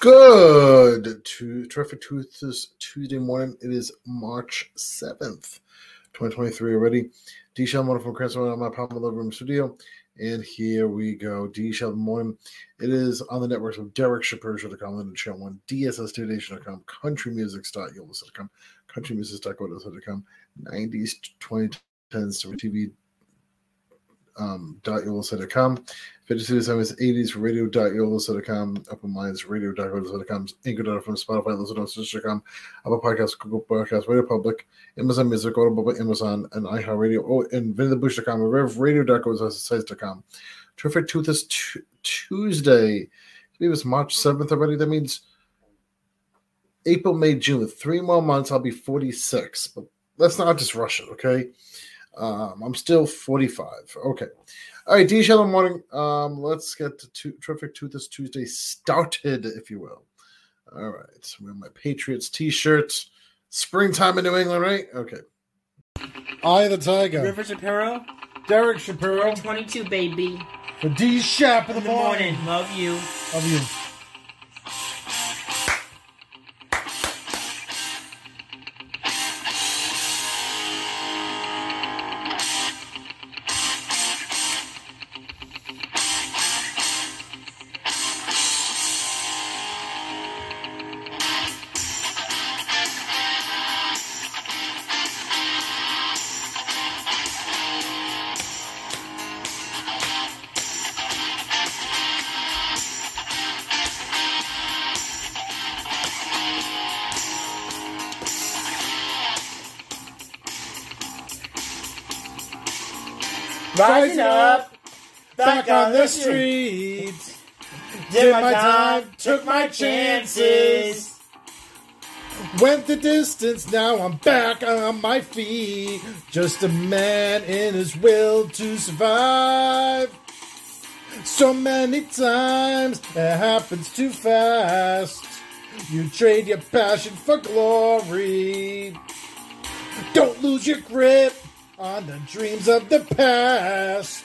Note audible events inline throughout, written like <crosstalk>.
Good to terrific this Tuesday morning. It is March 7th, 2023 already. D Shell Morning from Cranston on my Palm Living Room Studio. And here we go. D Shell Morning. It is on the networks of Derek Shapiro.com, London Channel 1, DSS2Nation.com, CountryMusics.yolas.com, CountryMusics.co.com, 90s, 2010s, TV um, .yolasite.com, 52 Summits 80s for radio.yolasite.com, Open Minds radio.yolasite.com, Anchor.fm, Spotify, Listen.com, Apple Podcasts, Google Podcasts, Radio Public, Amazon Music, Audible, Amazon, and iHeartRadio, oh, and VinTheBush.com, and RevRadio.co.com. Terrific Tooth is t- Tuesday. I believe it's March 7th already. That means April, May, June. Three more months, I'll be 46. But let's not just rush it, okay? Um, I'm still 45. Okay. All right, D Shell morning. Um, let's get to two, terrific to this Tuesday started, if you will. All right. We have my Patriots t-shirts. Springtime in New England, right? Okay. I the Tiger. River Shapiro, Derek Shapiro 22, baby. for D Shap in the Good morning. morning. Love you. Love you. On the streets. Did my time, took my chances. Went the distance, now I'm back on my feet. Just a man in his will to survive. So many times it happens too fast. You trade your passion for glory. Don't lose your grip on the dreams of the past.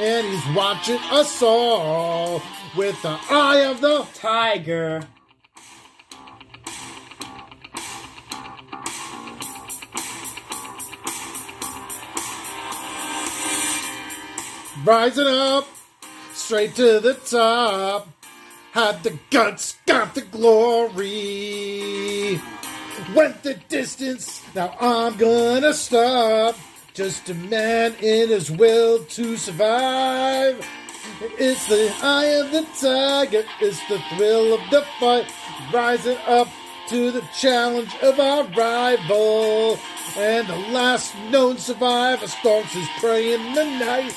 and he's watching us all with the eye of the Tiger. rising up straight to the top. Had the guts, got the glory. Went the distance, now I'm gonna stop. Just a man in his will to survive. It's the eye of the tiger, it's the thrill of the fight. Rising up to the challenge of our rival. And the last known survivor stalks his prey in the night.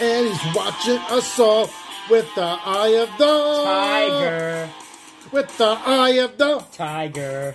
And he's watching us all with the eye of the Tiger. With the eye of the Tiger.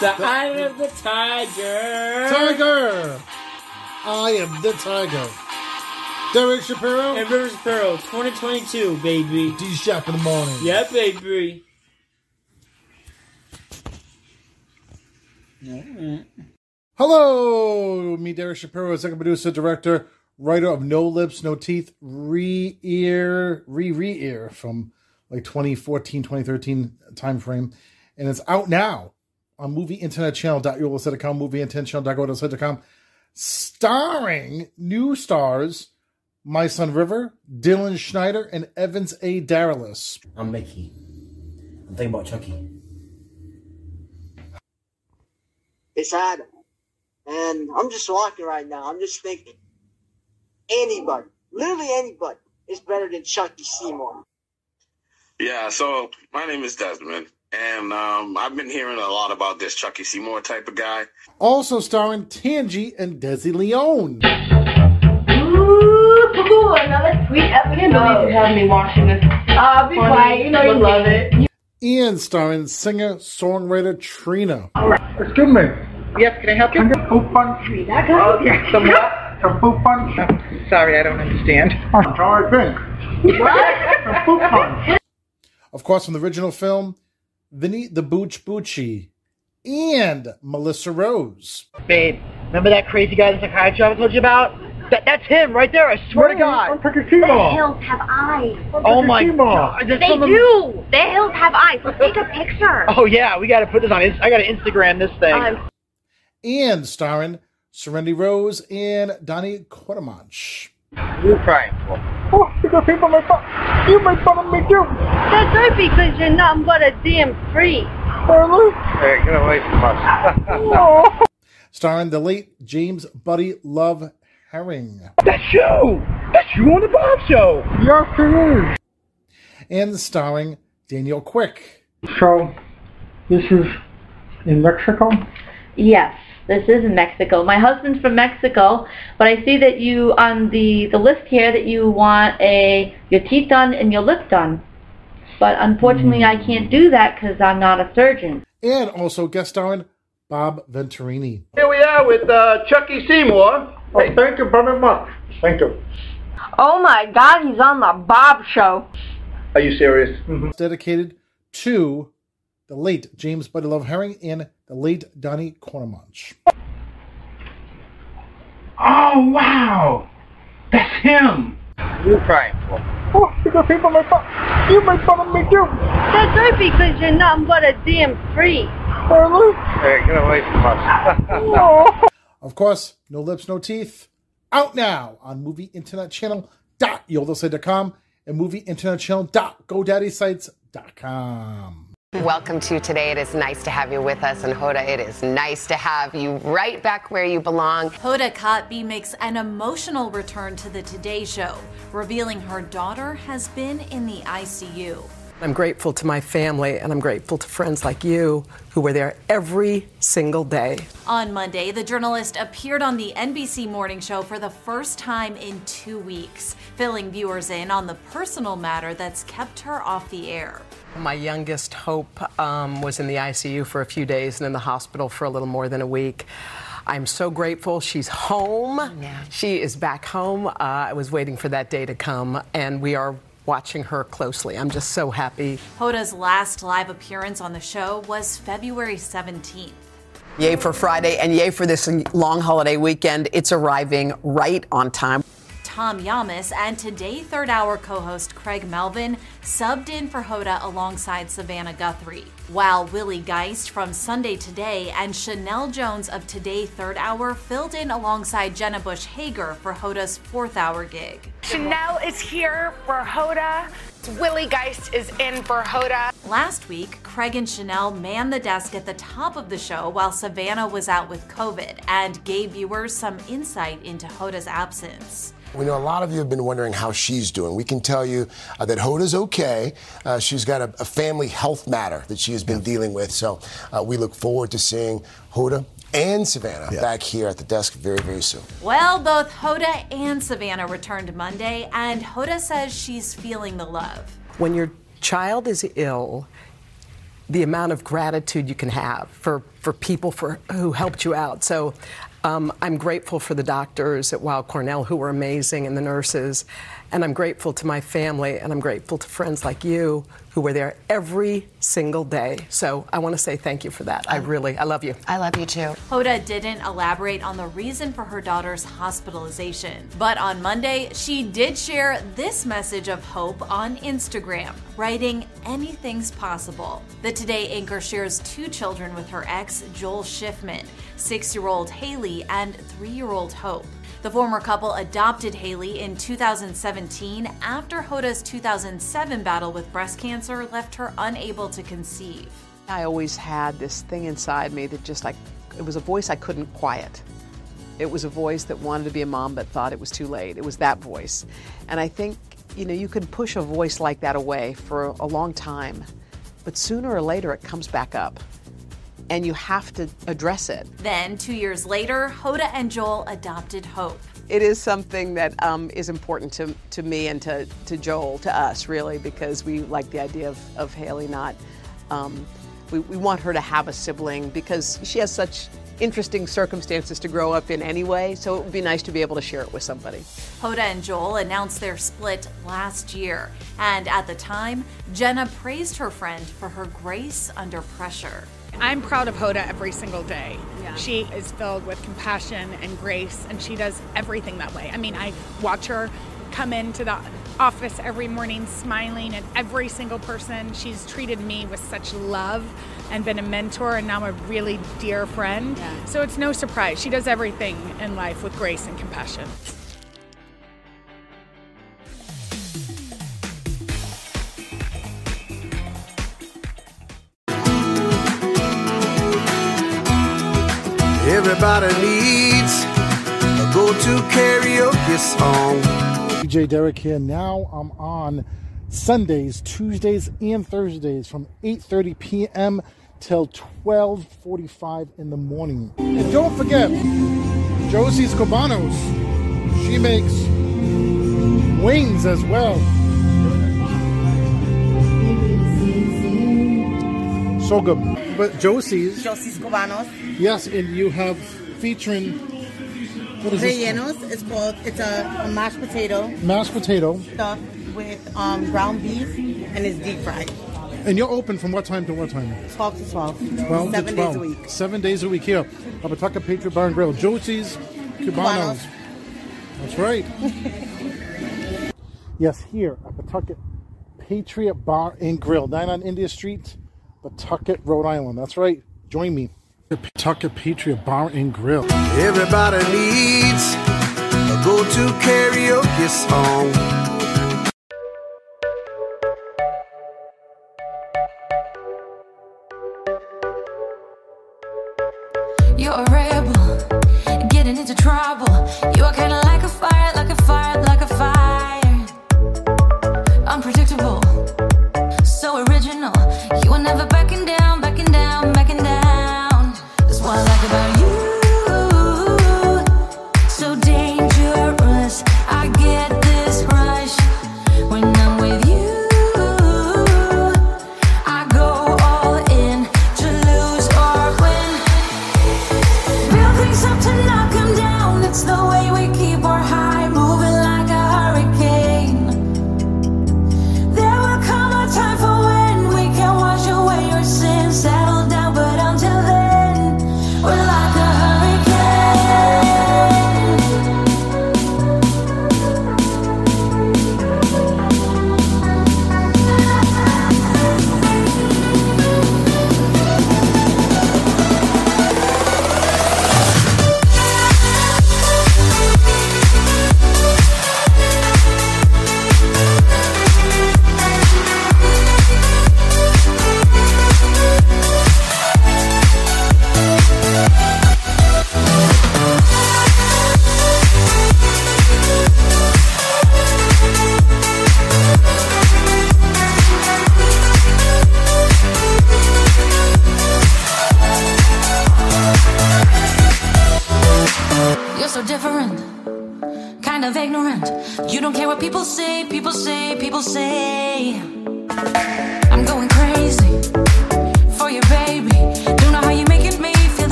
The eye of the tiger. Tiger. I am the tiger. Derek Shapiro. And River Shapiro, 2022, baby. D Shop in the morning. Yeah, baby. Hello, me, Derek Shapiro, executive producer, director, writer of No Lips, No Teeth, Re Ear, Re Re Ear from like 2014, 2013 time frame. And it's out now on movieinternetchannel.com, movieinternetchannel.com, starring new stars my son River, Dylan Schneider, and Evans A. Daralis. I'm Mickey. I'm thinking about Chucky. It's Adam. And I'm just walking right now. I'm just thinking anybody, literally anybody, is better than Chucky Seymour. Yeah, so my name is Desmond, and um, I've been hearing a lot about this Chucky Seymour type of guy. Also starring Tangi and Desi Leone. Ooh, another sweet episode. I can't you have me watching this. Uh, be quiet. You know you love it. And starring singer songwriter Trina. Excuse me. Yes, can I help you? Some fruit punch. That guy? Oh, yeah. Some what? Some fruit punch. Oh, sorry, I don't understand. I'm sorry, pink. Some fruit punch. Of course, from the original film, Vinny the Booch Bucci and Melissa Rose. Babe, remember that crazy guy in the psychiatry I told you about? That, that's him right there, I swear to God. I'm picking T-ball. hills have eyes. Oh my T-ball. God. They someone- do. The hills have eyes. Let's take a picture. Oh yeah, we gotta put this on. I gotta Instagram this thing. Um, And starring Serenity Rose and Donnie Quatermanch. you crying for? Oh, because people make fun. You make fun of me too. That's right, because you're nothing but a damn freak. Really? Hey, get away from us. <laughs> Oh. Starring the late James Buddy Love Herring. That's you! That's you on the Bob Show! Yes, it is. And starring Daniel Quick. So, this is in Mexico? Yes, this is in Mexico. My husband's from Mexico, but I see that you on the the list here that you want a your teeth done and your lip done. But unfortunately, I can't do that because I'm not a surgeon. And also guest starring Bob Venturini. Here we are with uh, Chucky Seymour. Oh, thank you very much. Thank you. Oh my god, he's on the Bob show. Are you serious? It's dedicated to the late James Buddy Love Herring and the late Donnie Quatermanch. Oh, wow. That's him. You crying for? Oh, because people make fun. You make fun of me too. That's right, because you're nothing but a damn freak. Really? Hey, get away from us. <laughs> Oh. Of course, No Lips, No Teeth. Out now on movieinternetchannel.yodelsite.com and movieinternetchannel.godaddysites.com. Welcome to Today. It is nice to have you with us. And Hoda, it is nice to have you right back where you belong. Hoda Kotb makes an emotional return to the Today Show, revealing her daughter has been in the ICU. I'm grateful to my family and I'm grateful to friends like you who were there every single day. On Monday, the journalist appeared on the NBC Morning Show for the first time in two weeks, filling viewers in on the personal matter that's kept her off the air. My youngest, Hope, um, was in the ICU for a few days and in the hospital for a little more than a week. I'm so grateful she's home. Yeah. She is back home. Uh, I was waiting for that day to come, and we are watching her closely. I'm just so happy. Hoda's last live appearance on the show was February 17th. Yay for Friday and yay for this long holiday weekend. It's arriving right on time. Tom Llamas and Today Third Hour co host Craig Melvin subbed in for Hoda alongside Savannah Guthrie, while Willie Geist from Sunday Today and Sheinelle Jones of Today Third Hour filled in alongside Jenna Bush Hager for Hoda's fourth hour gig. Sheinelle is here for Hoda. Willie Geist is in for Hoda. Last week, Craig and Sheinelle manned the desk at the top of the show while Savannah was out with COVID and gave viewers some insight into Hoda's absence. We know a lot of you have been wondering how she's doing. We can tell you uh, that Hoda's okay. Uh, she's got a, a, family health matter that she has been yeah. dealing with. So uh, we look forward to seeing Hoda and Savannah yeah. back here at the desk very, very soon. Well, both Hoda and Savannah returned Monday, and Hoda says she's feeling the love. When your child is ill, the amount of gratitude you can have for, for people for, who helped you out. So Um, I'm grateful for the doctors at Weill Cornell who were amazing and the nurses. And I'm grateful to my family and I'm grateful to friends like you who were there every single day. So I want to say thank you for that. I really, I love you. I love you too. Hoda didn't elaborate on the reason for her daughter's hospitalization. But on Monday, she did share this message of hope on Instagram, writing, Anything's possible. The Today anchor shares two children with her ex, Joel Schiffman, six year old Haley, and three year old Hope. The former couple adopted Haley in 2017 after Hoda's 2007 battle with breast cancer left her unable to conceive. I always had this thing inside me that just like, it was a voice I couldn't quiet. It was a voice that wanted to be a mom but thought it was too late. It was that voice. And I think, you know, you can push a voice like that away for a long time, but sooner or later it comes back up and you have to address it. Then, two years later, Hoda and Joel adopted Hope. It is something that um, is important to, to me and to, to Joel, to us really, because we like the idea of, of Haley not. Um, we, we want her to have a sibling because she has such interesting circumstances to grow up in anyway, so it would be nice to be able to share it with somebody. Hoda and Joel announced their split last year, and at the time, Jenna praised her friend for her grace under pressure. I'm proud of Hoda every single day. Yeah. She is filled with compassion and grace, and she does everything that way. I mean, I watch her come into the office every morning smiling at every single person. She's treated me with such love and been a mentor and now a really dear friend. Yeah. So it's no surprise. She does everything in life with grace and compassion. Everybody needs a go-to karaoke song. DJ Derek here. Now I'm on Sundays, Tuesdays, and Thursdays from 8:30 p.m. till 12:45 in the morning. And don't forget, Josie's Cubanos. She makes wings as well. So good. But Josie's. Josie's Cubanos. Yes, and you have featuring what is rellenos. This? It's called. It's a, a, mashed potato. Mashed potato. Stuffed with um, ground beef, and it's deep fried. And you're open from what time to what time? 12 to 12. 12 Seven to 12. days a week. Seven days a week here. Pawtucket Patriot Bar and Grill. Josie's Cubanos. Cubanos. That's right. <laughs> yes, here at Pawtucket Patriot Bar and Grill. 9 on India Street, Pawtucket, Rhode Island. That's right. Join me. The Pawtucket Patriot Bar and Grill. Everybody needs a go-to karaoke song.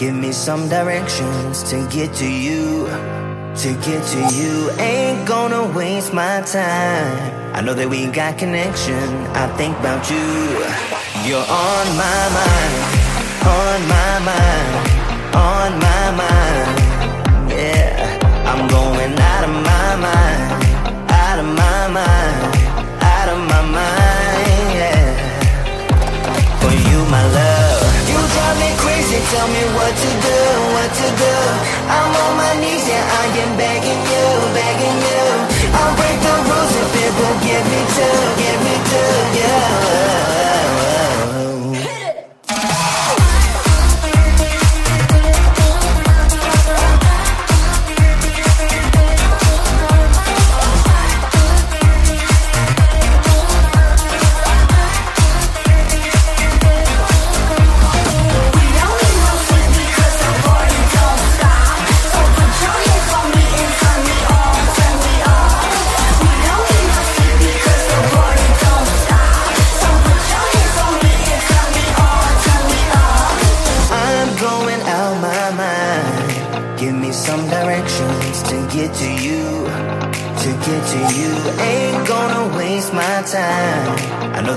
Give me some directions to get to you. To get to you, ain't gonna waste my time. I know that we got connection. I think about you. You're on my mind, on my mind, on my mind. Yeah, I'm going out of my mind, out of my mind, out of my mind. Yeah, for you, my love. You drive me crazy tell me what to do, what to do. I'm on my knees yeah, I am begging you, begging you. I'll break the rules if it will get me to, get me to, yeah.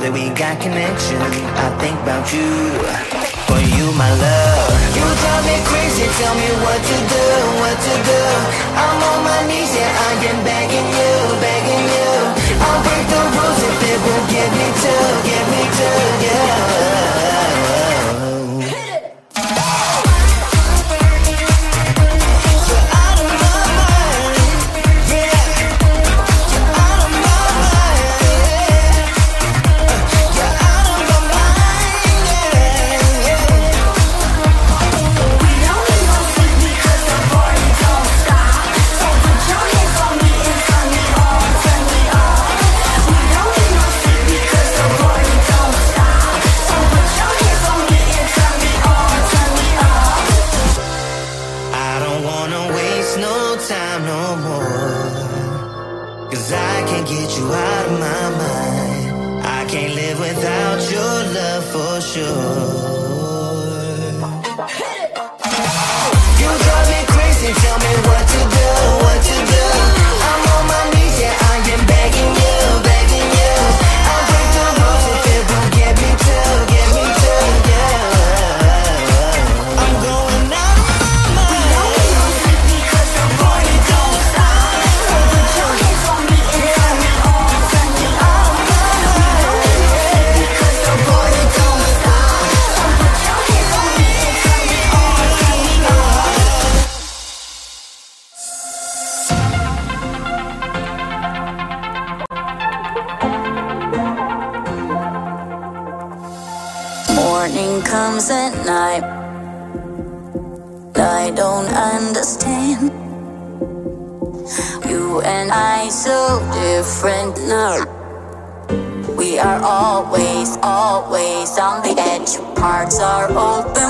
that we got connection. I think about you. For you my love. You drive me crazy, tell me what to do, what to do. I'm on my knees, yeah, I am begging you, begging you. I'll break the rules if it will get me to, get me to, yeah. are open.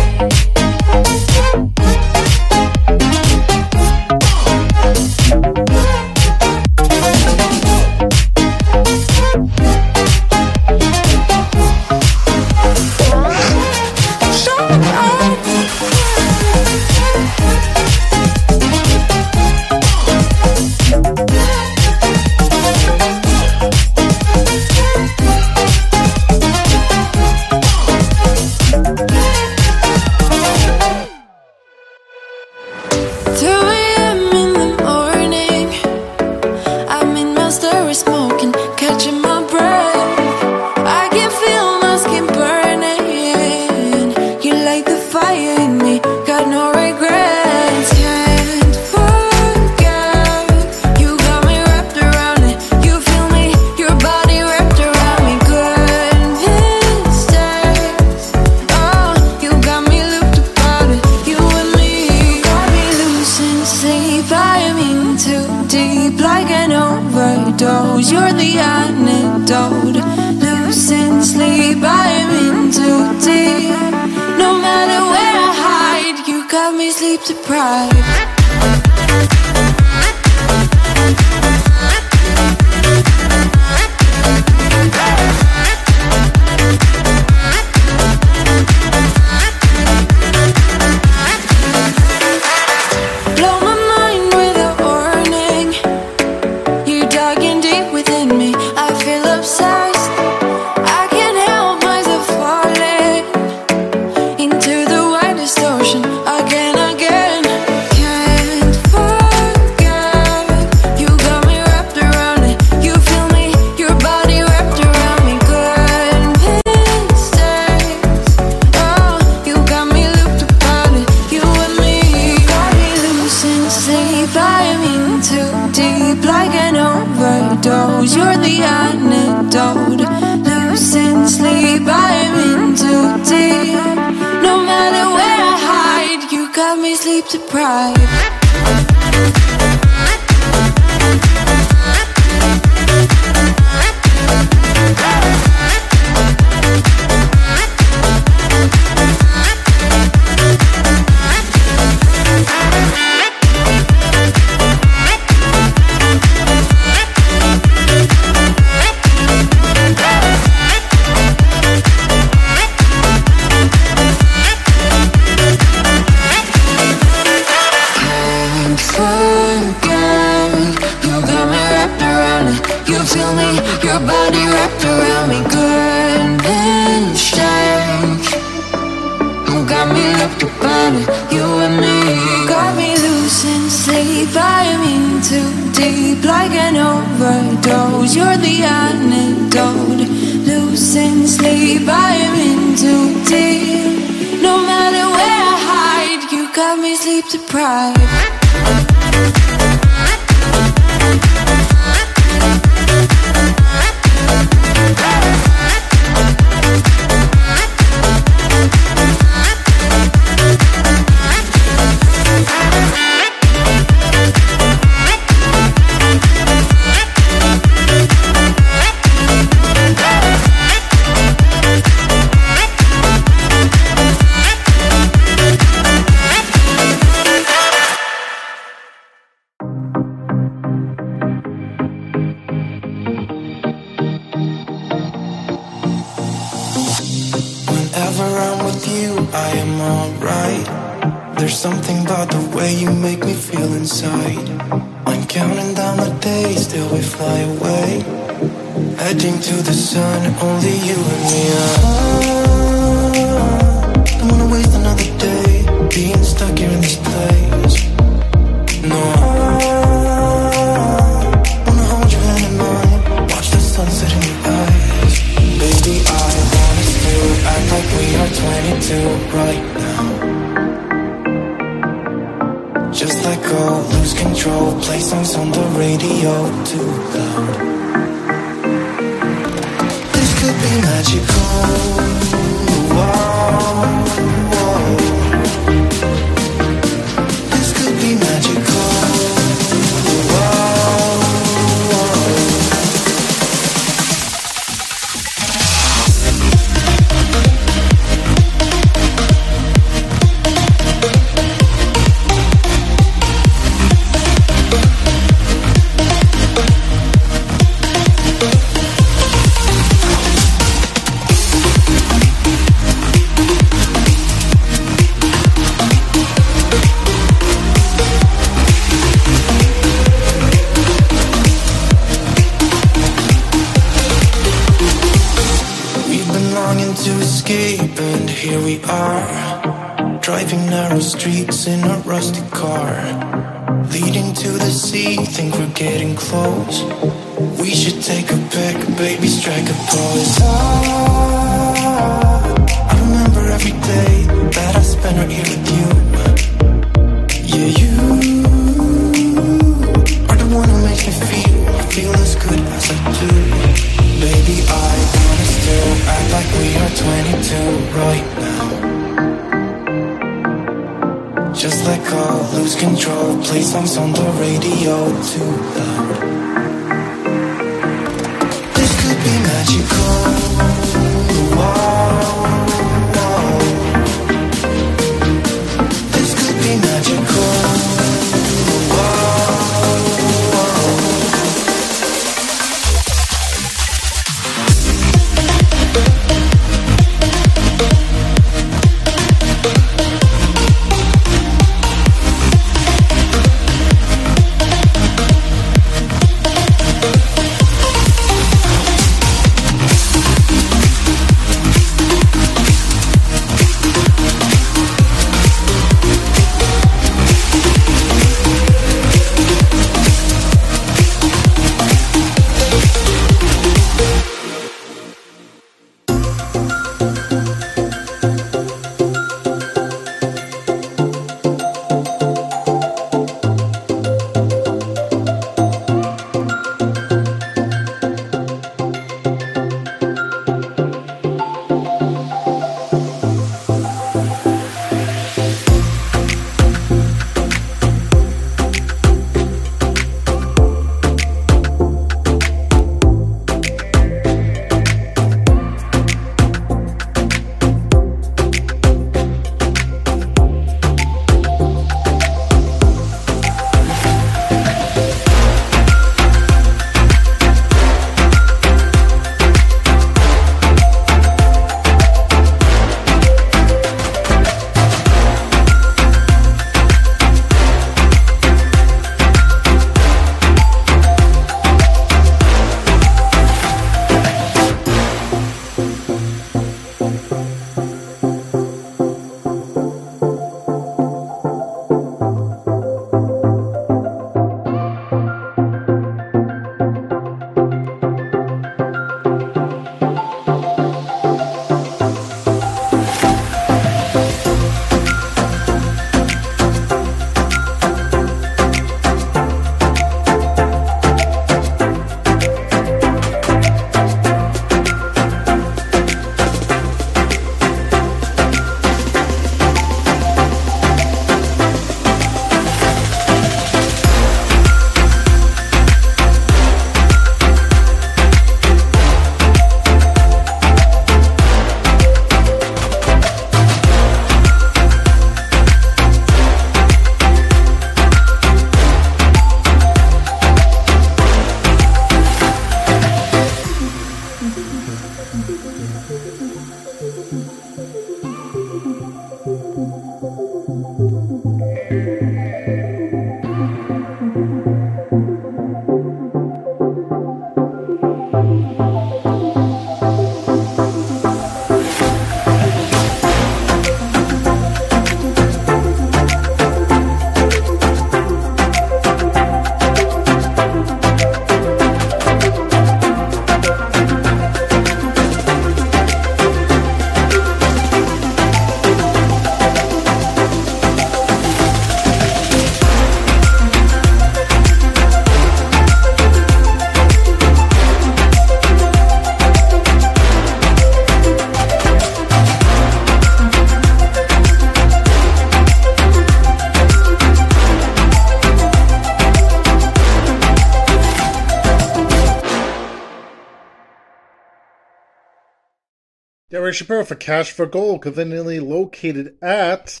Shapiro for Cash for Gold, conveniently located at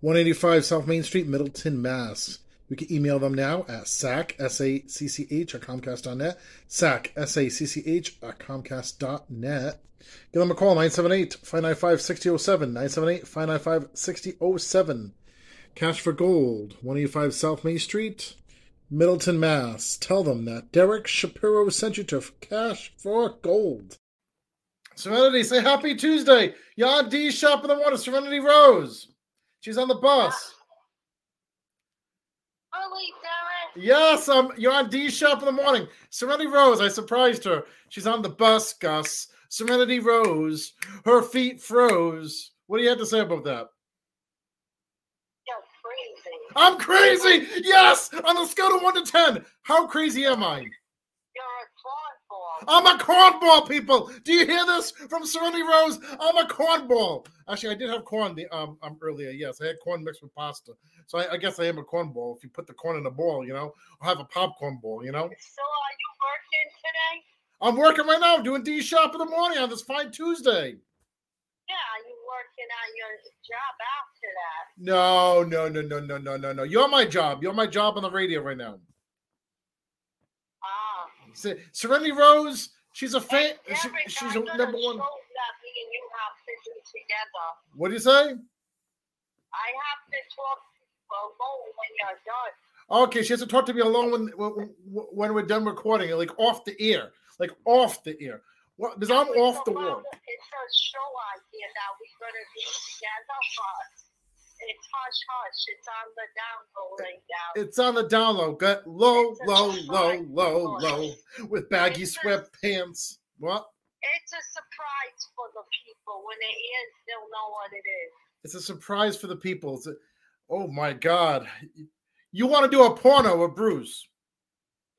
185 South Main Street, Middleton, Mass. You can email them now at sac, S-A-C-C-H, at comcast.net, sac, S-A-C-C-H, at comcast.net. Give them a call, 978-595-6007, 978-595-6007. Cash for Gold, 185 South Main Street, Middleton, Mass. Tell them that Derek Shapiro sent you to Cash for Gold. Serenity, say happy Tuesday. You're on D Shop in the Water. Serenity Rose. She's on the bus. oh wait Yes, um, you're on D Shop in the morning. Serenity Rose, I surprised her. She's on the bus, Gus. Serenity Rose, her feet froze. What do you have to say about that? I'm crazy. Yes, on the scale of one to ten, how crazy am I? I'm a cornball, people. Do you hear this from Serenity Rose? I'm a cornball. Actually, I did have corn the, um, um earlier. Yes, I had corn mixed with pasta. So I, I guess I am a cornball. If you put the corn in a ball, you know, or have a popcorn ball, you know. So are you working today? I'm working right now, doing D shop in the morning on this fine Tuesday. Yeah, you working on your job after that? No, no, no, no, no, no, no, no. You're my job. You're my job on the radio right now. Se- Serenity Rose, she's a fan. She, she's a number one. that me and you have together. What do you say? I have to talk alone when you're done. Okay, she has to talk to me alone when when, when we're done recording, like off the air, like off the air. What? Because I'm off the wall. It's a show idea that we're gonna do together, but it's hush hush. It's on the download right now. It's on the download. Got low, low, low, low, low, with baggy sweatpants. What? It's a surprise for the people. When it is, they'll know what it is. It's a surprise for the people. A, oh my god! You want to do a porno with Bruce?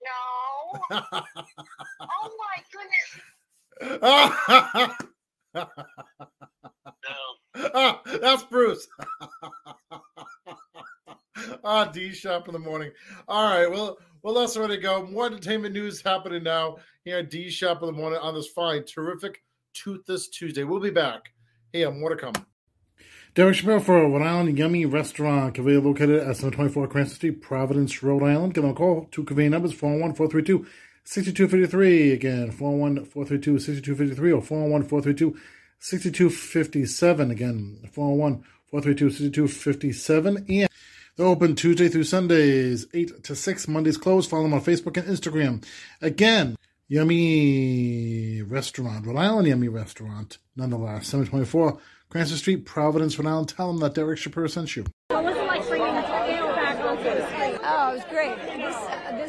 No. <laughs> oh my goodness. <laughs> Ah, <laughs> that's Bruce. <laughs> ah, D shop in the morning. All right, well, well, let's ready to go. More entertainment news happening now here at D shop in the morning on this fine, terrific Toothless Tuesday. We'll be back. Hey, more to come. Derek Shapiro for Rhode Island Yummy Restaurant, conveniently located at 724 Cranston Street, Providence, Rhode Island. Give them a call. Two convenient numbers 401 432 6253. Again, 401 432 6253 or 401 432 6257. Again, 401 432 6257. And they're open Tuesday through Sundays, 8 to 6. Mondays closed. Follow them on Facebook and Instagram. Again, Yummy Restaurant, Rhode Island Yummy Restaurant, nonetheless. 724 Cranston Street, Providence, Rhode Island. Tell them that Derek Shapiro sent you. What was it like bringing Gail back onto the screen? Oh, it was great. This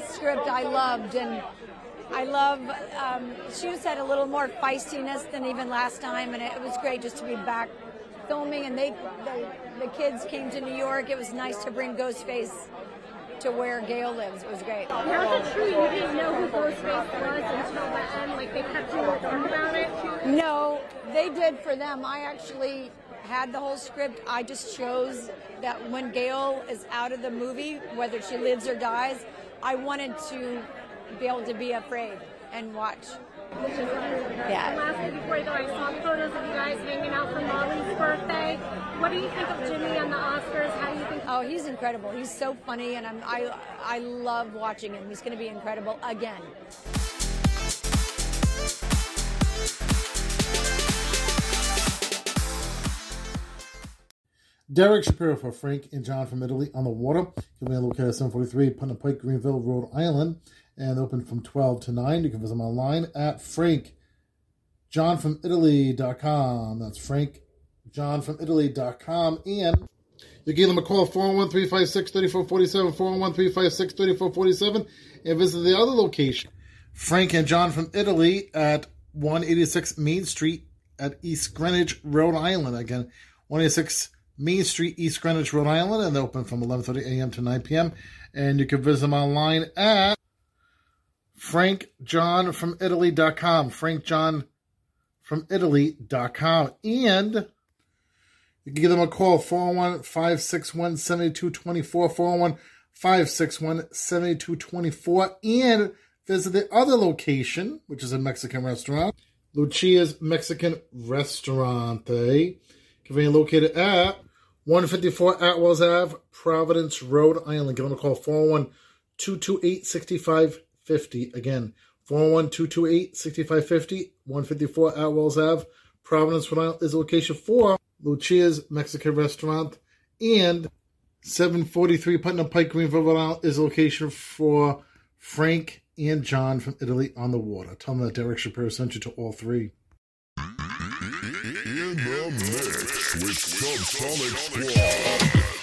this script I loved, and I love. Um, she just had a little more feistiness than even last time, and it, was great just to be back filming. And they, the, the kids came to New York. It was nice to bring Ghostface to where Gail lives. It was great. Is it true you didn't know who Ghostface was until the end? Like they kept you informed about it? No, they did for them. I actually had the whole script. I just chose that when Gail is out of the movie, whether she lives or dies, I wanted to be able to be afraid and watch. Which is. Yeah. And lastly, before you go, I saw photos of you guys hanging out for Molly's birthday. What do you think of Jimmy and the Oscars? How do you think? Oh, he's incredible. He's so funny, and I'm, I I love watching him. He's going to be incredible again. Derek Shapiro for Frank and John from Italy on the water. You'll be located at 743 Putnam Pike, Greenville, Rhode Island, and open from 12 to 9. You can visit them online at frankjohnfromitaly.com. That's frankjohnfromitaly.com. And you give them a call 401 356 3447, 401 356 3447, and visit the other location, Frank and John from Italy at 186 Main Street at East Greenwich, Rhode Island. Again, 186 Main Street, East Greenwich, Rhode Island, and they open from 11:30 a.m. to 9 p.m. And you can visit them online at Frank John from Italy.com. Frank John from Italy.com. And you can give them a call 401 561 7224. 401 561 7224. And visit the other location, which is a Mexican restaurant, Lucia's Mexican Restaurante, conveniently located at 154 Atwells Ave, Providence, Rhode Island. Give them a call 401 228 65 50. Again, 401-228-6550, 154 Atwells Ave. Providence, Rhode Island is location for Lucia's Mexican Restaurant and 743 Putnam Pike, Greenville, Rhode Island is location for Frank and John from Italy on the Water. Tell them that Derek Shapiro sent you to all three. In the mix with Subsonic Squad.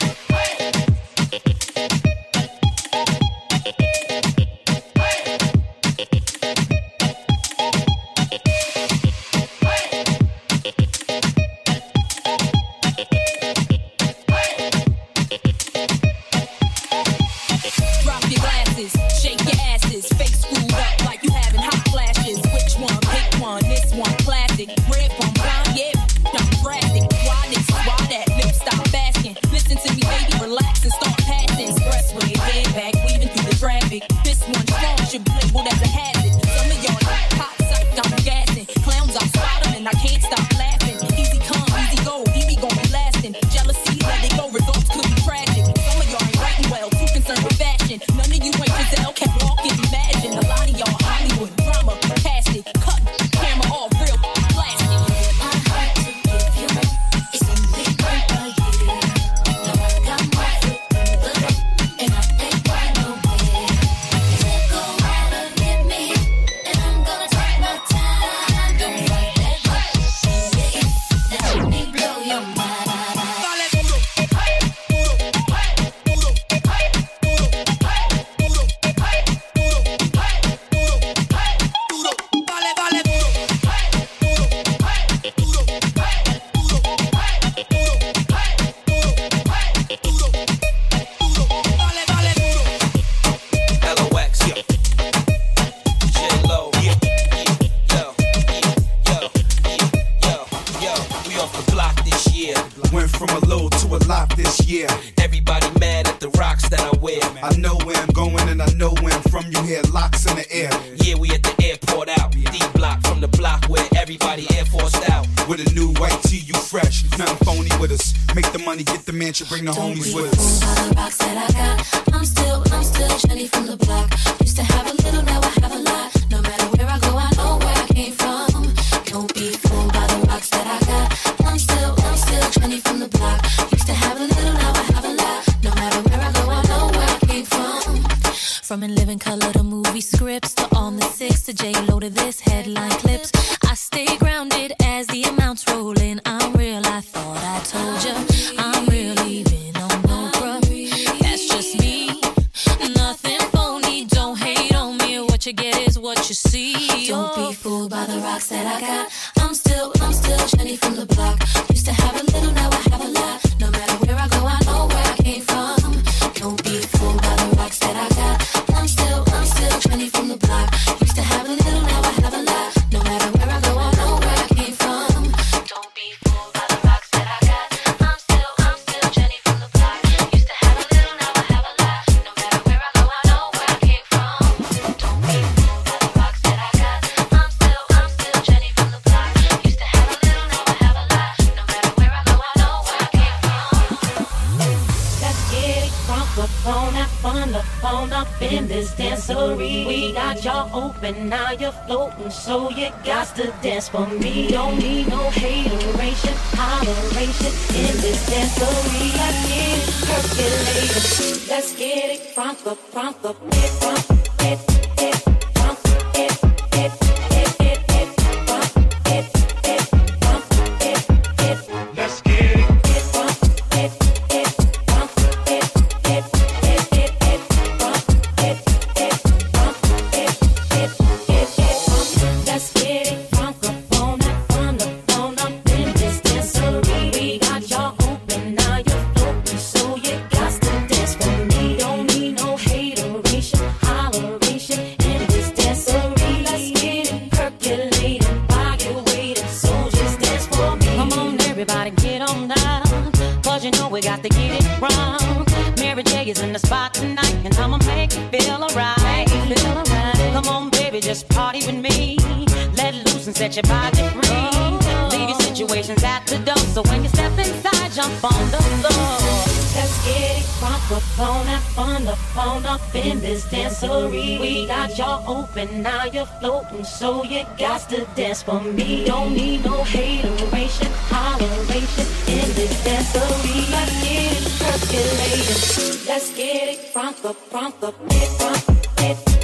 We don't need no hateration, holleration in this dance. I get it percolating. Let's get it from the, from the, front. from, get from. on up in this dancery. We got y'all open, now you're floating, so you got to dance for me. Don't need no hateration, holleration in this dancery. Let's get it percolating. Let's get it from the, from the, from the,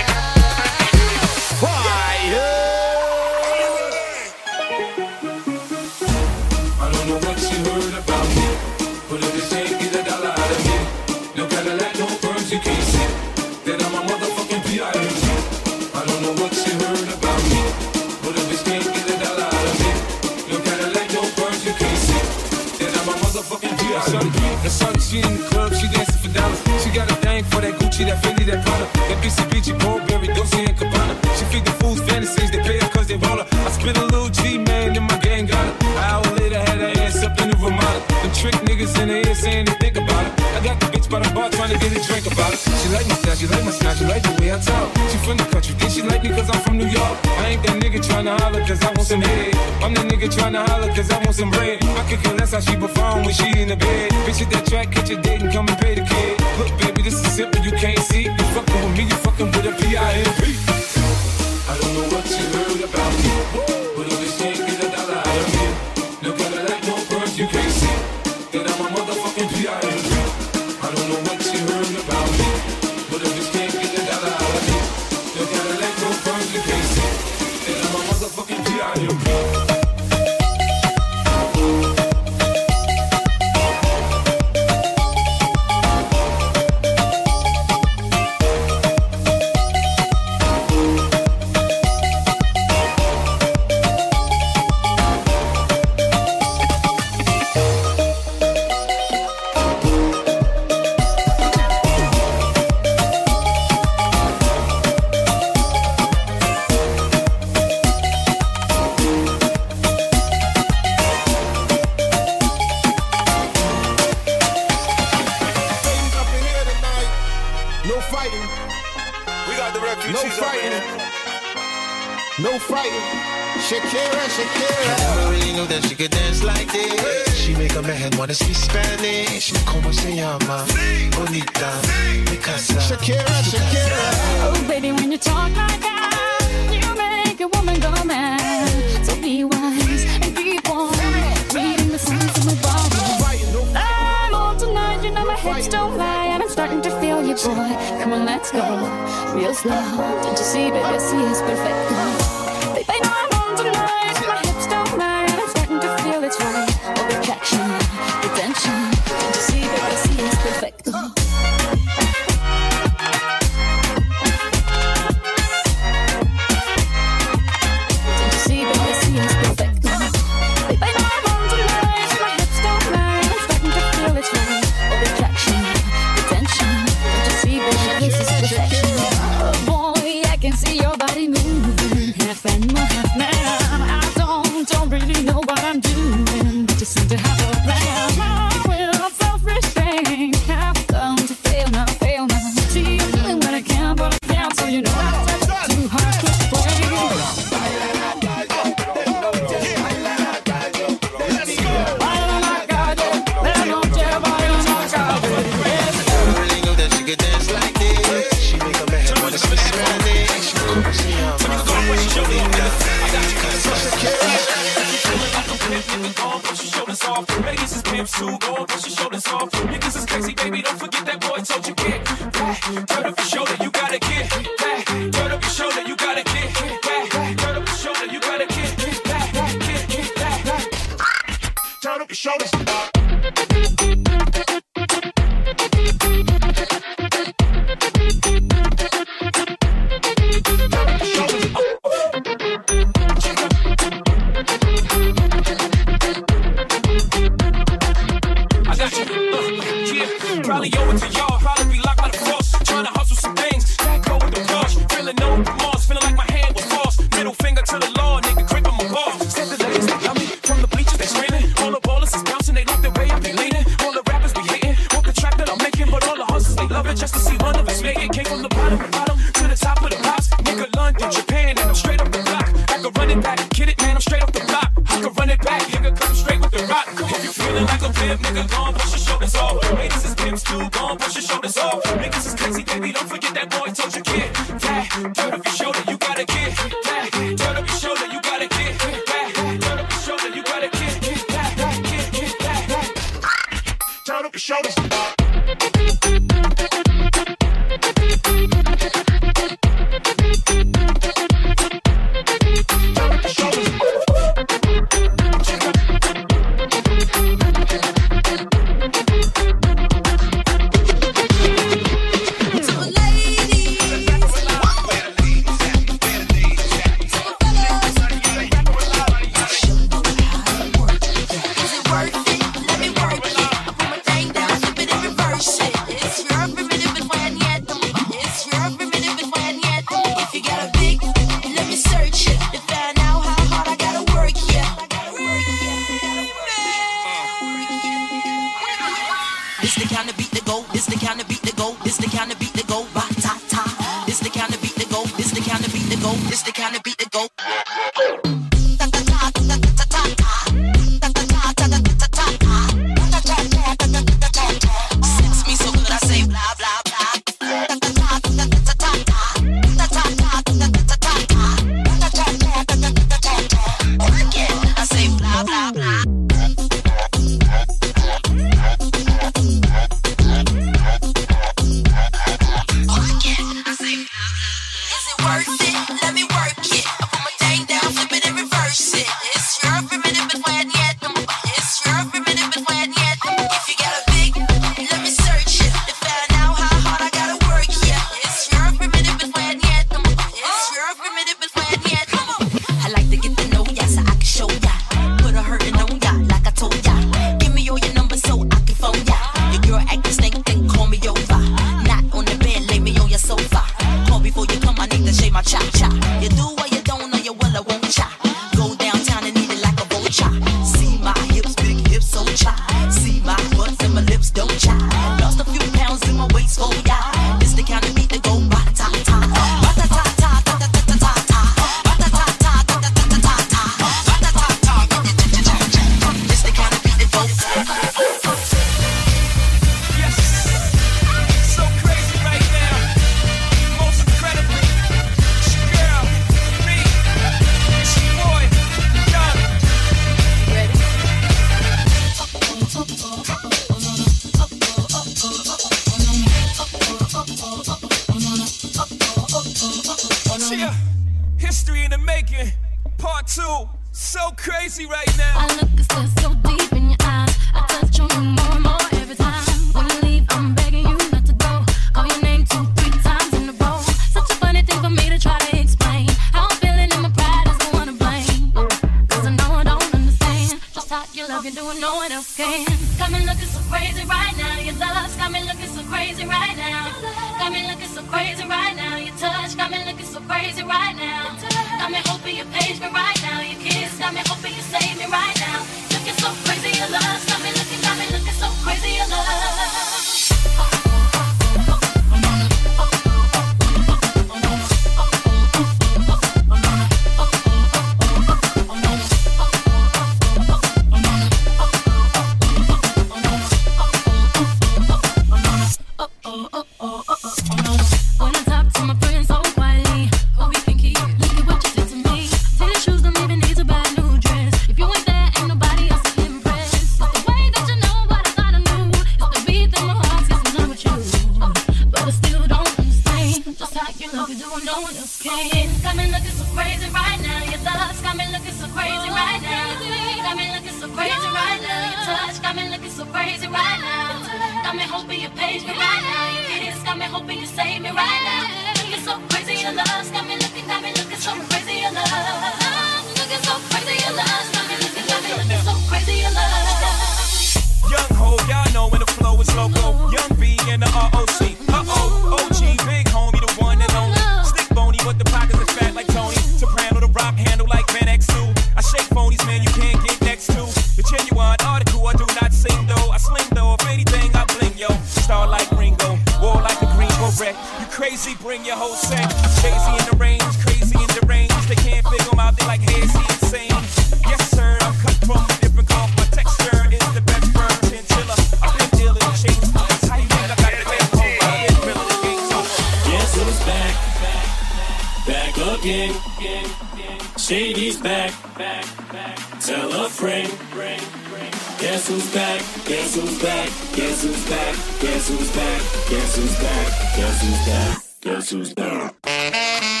Guess who's back? Guess who's back? Guess who's back?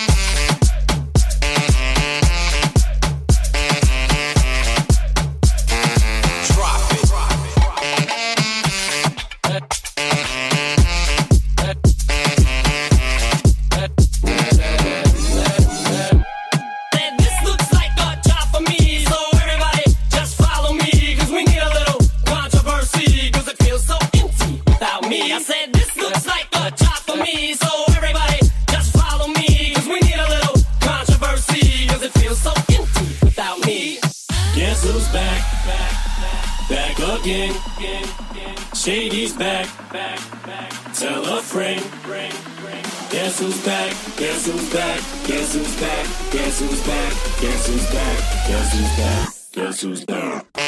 Guess who's back? Guess who's back? Guess who's back? Guess who's back? Guess who's back? Guess who's back? Guess who's back?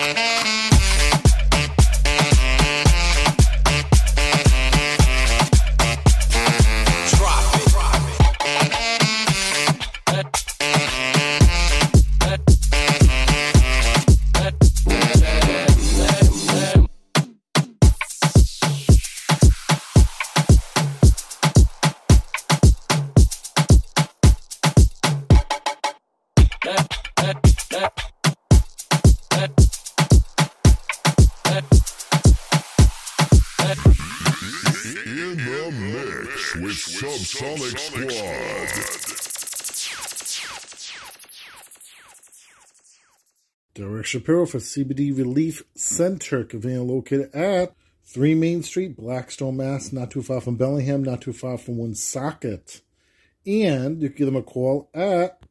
Derek Shapiro for CBD Relief Center, conveniently located at 3 Main Street, Blackstone, Mass., not too far from Bellingham, not too far from Woonsocket. And you can give them a call at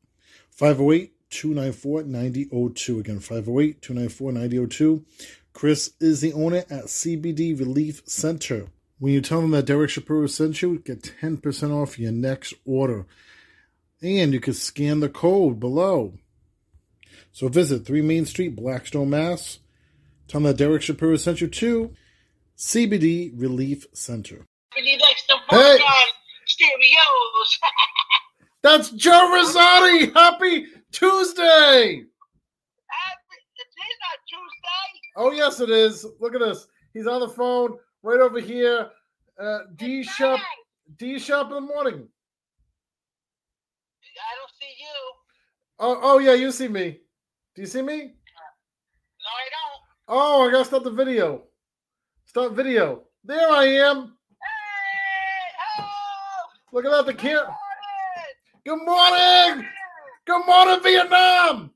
508 294 9002. Again, 508 294 9002. Chris is the owner at CBD Relief Center. When you tell them that Derek Shapiro sent you, get 10% off your next order. And you can scan the code below. So visit 3 Main Street, Blackstone, Mass. Tell them that Derek Shapiro sent you to CBD Relief Center. He likes to work Hey. on stereos. <laughs> That's Joe Rosati. Happy Tuesday. Tuesday. Oh, yes, it is. Look at this. He's on the phone right over here. Uh, D Shop. D Shop in the morning. I don't see you. Oh, oh, yeah, you see me. Do you see me? No, I don't. Oh, I gotta stop the video. Stop video. There I am. Hey! Look at that. The camera. Good morning. Good morning, Vietnam.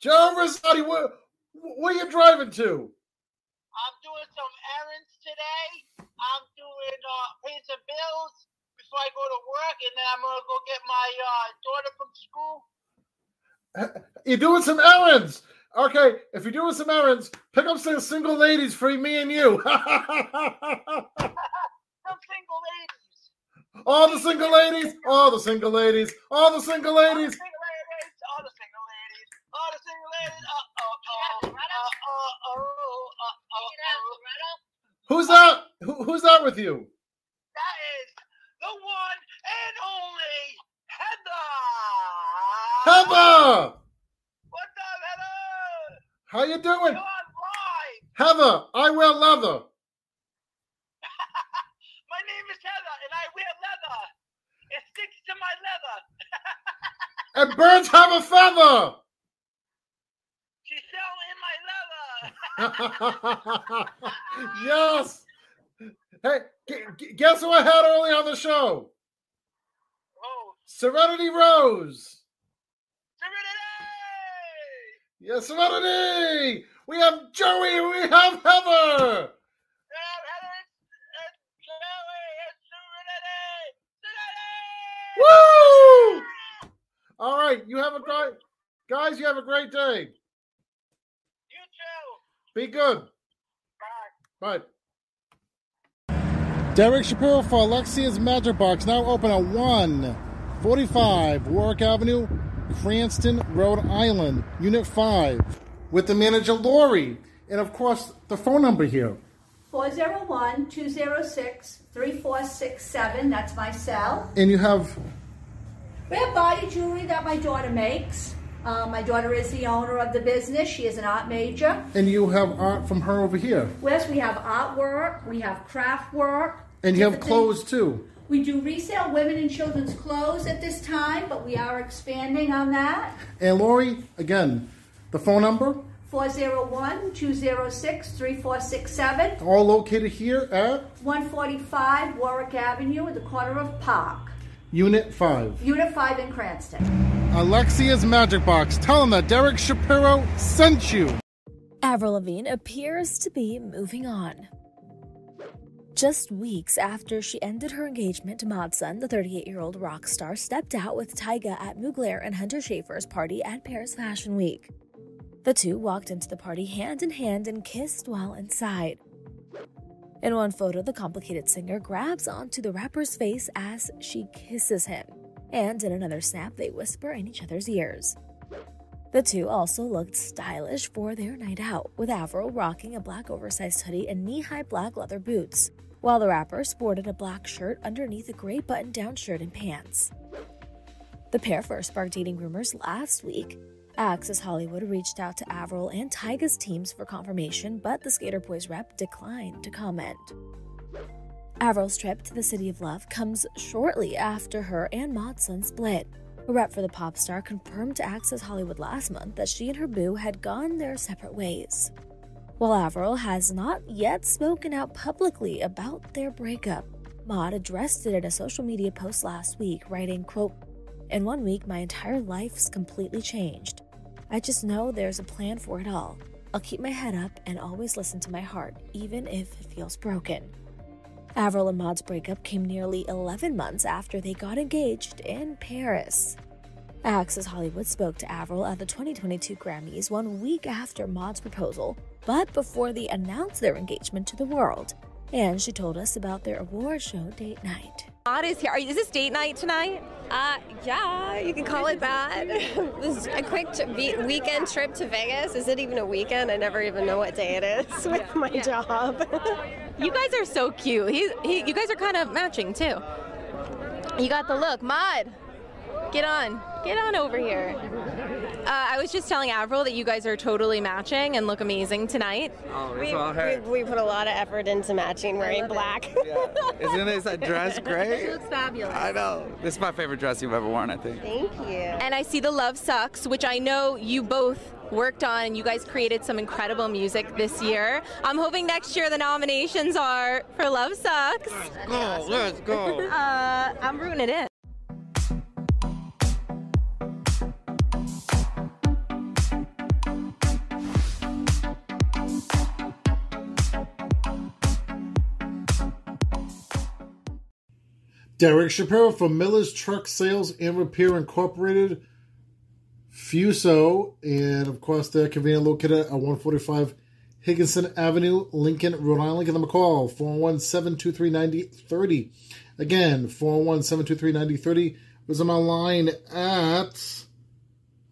Joe Rosati, where, where you driving to? I'm doing some errands today. I'm doing uh, paying some bills before I go to work, and then I'm gonna go get my uh, daughter from school. <laughs> You're doing some errands. Okay, if you're doing some errands, pick up some single ladies for me and you. <laughs> Some single ladies. all the single ladies. All the single ladies. All the single ladies. All the single ladies. All the single ladies. Uh oh. Uh oh. Uh oh. Uh oh. Who's that? Who, who's that with you? That is the one and only Heather. Heather. What's up, Heather? How you doing? You're on live. Heather, I wear leather. <laughs> My name is Heather, and I wear leather. It sticks to my leather. <laughs> And birds have a feather. She's selling my leather. <laughs> yes. Hey, gu- guess who I had early on the show? Serenity Rose. Serenity. Yes, Serenity. We have Joey. We have Heather. Woo! All right, you have a great guys. You have a great day. You too. Be good. Bye. Bye. Derek Shapiro for Alexia's Magic Box now open at 145 Warwick Avenue, Cranston, Rhode Island, Unit 5, with the manager Lori. And of course, the phone number here. 401 206 3467. That's my cell. And you have We have body jewelry that my daughter makes. Uh, my daughter is the owner of the business. She is an art major. and you have art from her over here. Yes, we have artwork, we have craft work. And you have clothes things. too. We do resale women and children's clothes at this time, but we are expanding on that. And Lori, again, the phone number, 401 206 3467. all located here at 145 Warwick Avenue at the corner of Park. Unit 5. Unit 5 in Cranston. Alexia's Magic Box. Tell them that Derek Shapiro sent you. Avril Lavigne appears to be moving on. Just weeks after she ended her engagement to Mod Sun, the 38 year old rock star stepped out with Tyga at Mugler and Hunter Schafer's party at Paris Fashion Week. The two walked into the party hand in hand and kissed while inside. In one photo, the complicated singer grabs onto the rapper's face as she kisses him, and in another snap, they whisper in each other's ears. The two also looked stylish for their night out, with Avril rocking a black oversized hoodie and knee high black leather boots, while the rapper sported a black shirt underneath a gray button down shirt and pants. The pair first sparked dating rumors last week. Access Hollywood reached out to Avril and Tyga's teams for confirmation, but the Skater Boys rep declined to comment. Avril's trip to the City of Love comes shortly after her and Mod Sun split. A rep for the pop star confirmed to Access Hollywood last month that she and her boo had gone their separate ways. While Avril has not yet spoken out publicly about their breakup, Maud addressed it in a social media post last week, writing, quote, In one week, my entire life's completely changed. I just know there's a plan for it all. I'll keep my head up and always listen to my heart, even if it feels broken. Avril and Mod's breakup came nearly 11 months after they got engaged in Paris. Access Hollywood spoke to Avril at the 2022 Grammys one week after Mod's proposal, but before they announced their engagement to the world. And she told us about their award show date night. Mod is here. Is this date night tonight? Uh, yeah, you can call it that. <laughs> this is a quick t- weekend trip to Vegas. Is it even a weekend? I never even know what day it is <laughs> with my job. You guys are so cute. He's, he, you guys are kind of matching too. You got the look. Mod, get on. Get on over here. Uh, I was just telling Avril that you guys are totally matching and look amazing tonight. Oh, we, all her. we, we put a lot of effort into matching wearing black. Isn't this a dress <laughs> great? It looks fabulous. I know. This is my favorite dress you've ever worn, I think. Thank you. And I see the Love Sux, which I know you both worked on and you guys created some incredible music this year. I'm hoping next year the nominations are for Love Sux. Let's go, let's go. Uh, I'm rooting it in. Derek Shapiro from Miller's Truck Sales and Repair Incorporated, Fuso, and of course they're conveniently located at 145 Higginson Avenue, Lincoln, Rhode Island. Give them a call, 401-723-9030. Again, 401-723-9030. Visit them online at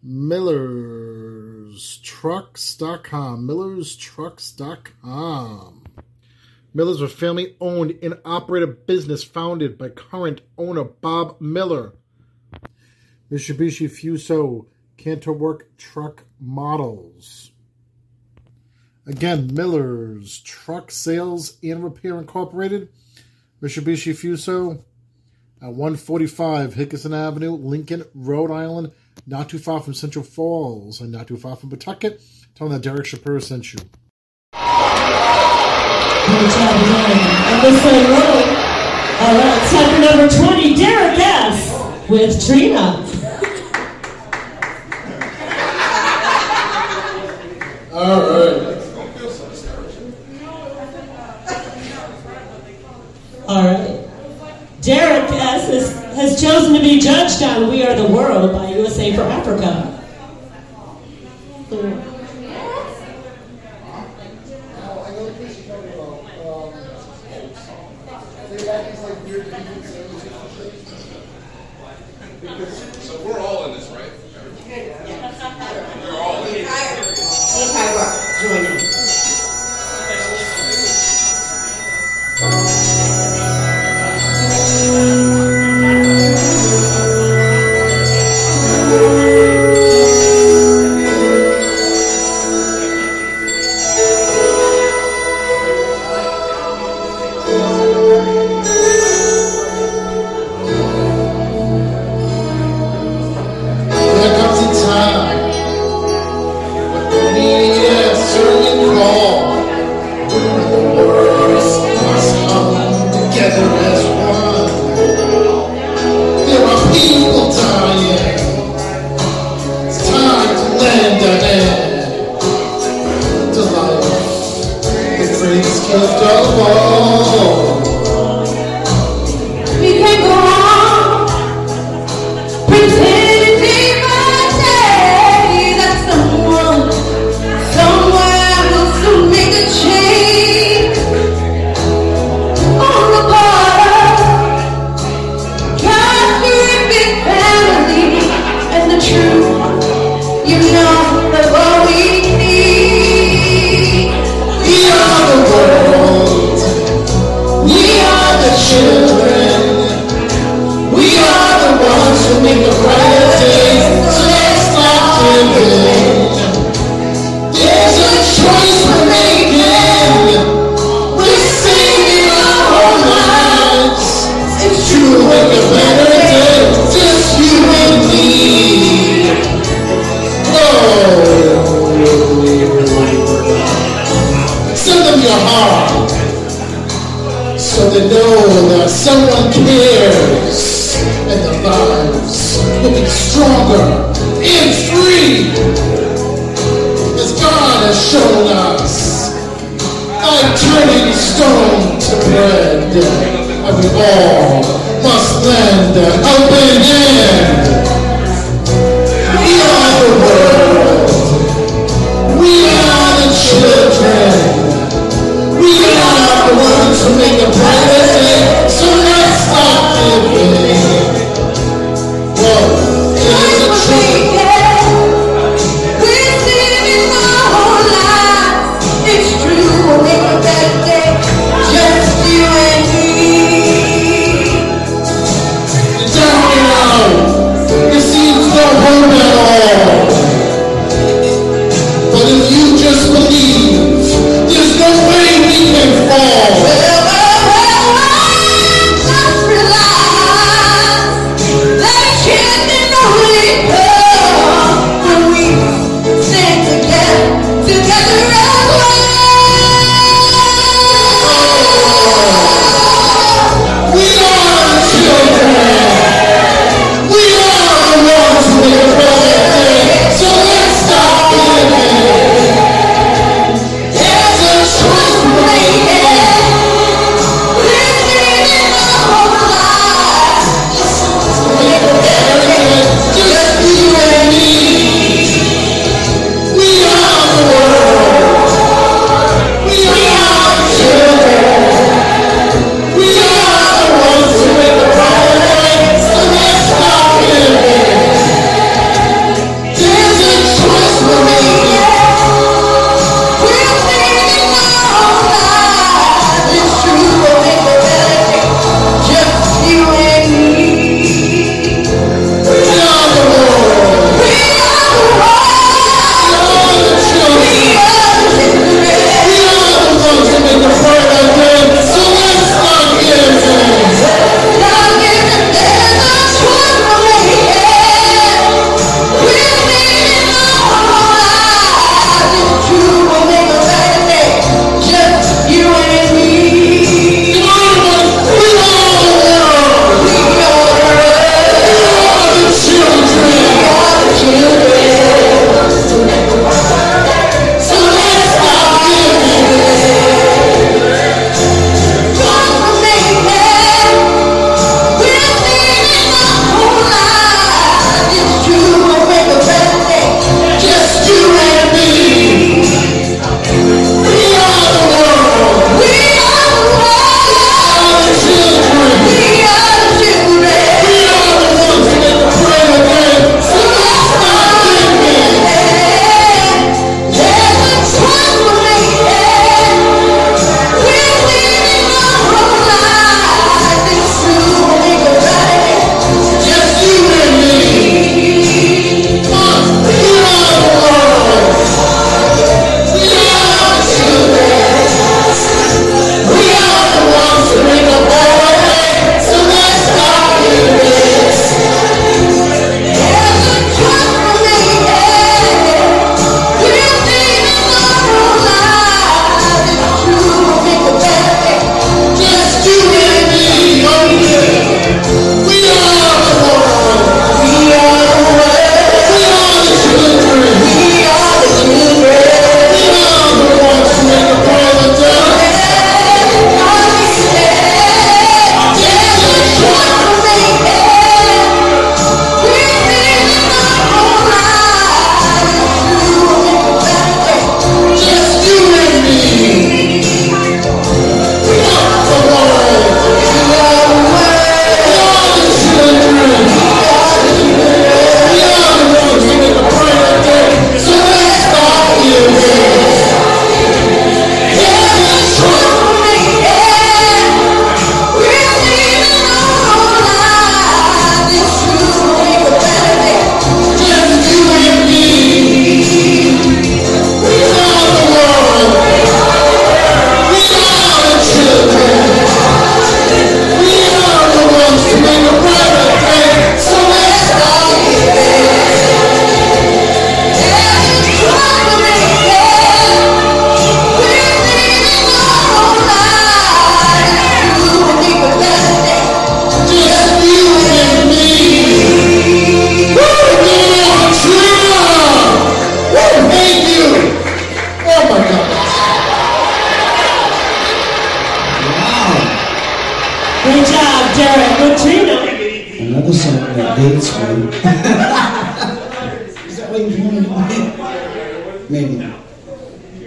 millerstrucks.com. millerstrucks.com. Miller's a family owned and operated business founded by current owner Bob Miller. Mitsubishi Fuso Canter Work truck models. Again, Miller's Truck Sales and Repair Incorporated. Mitsubishi Fuso at 145 Higginson Avenue, Lincoln, Rhode Island, not too far from Central Falls and not too far from Pawtucket. Tell them that Derek Shapiro sent you. And this side row. All right, it's time for number 20, Derek S. with Trina. All right. All right. Derek S. Is, has chosen to be judged on We Are the World by USA for Africa.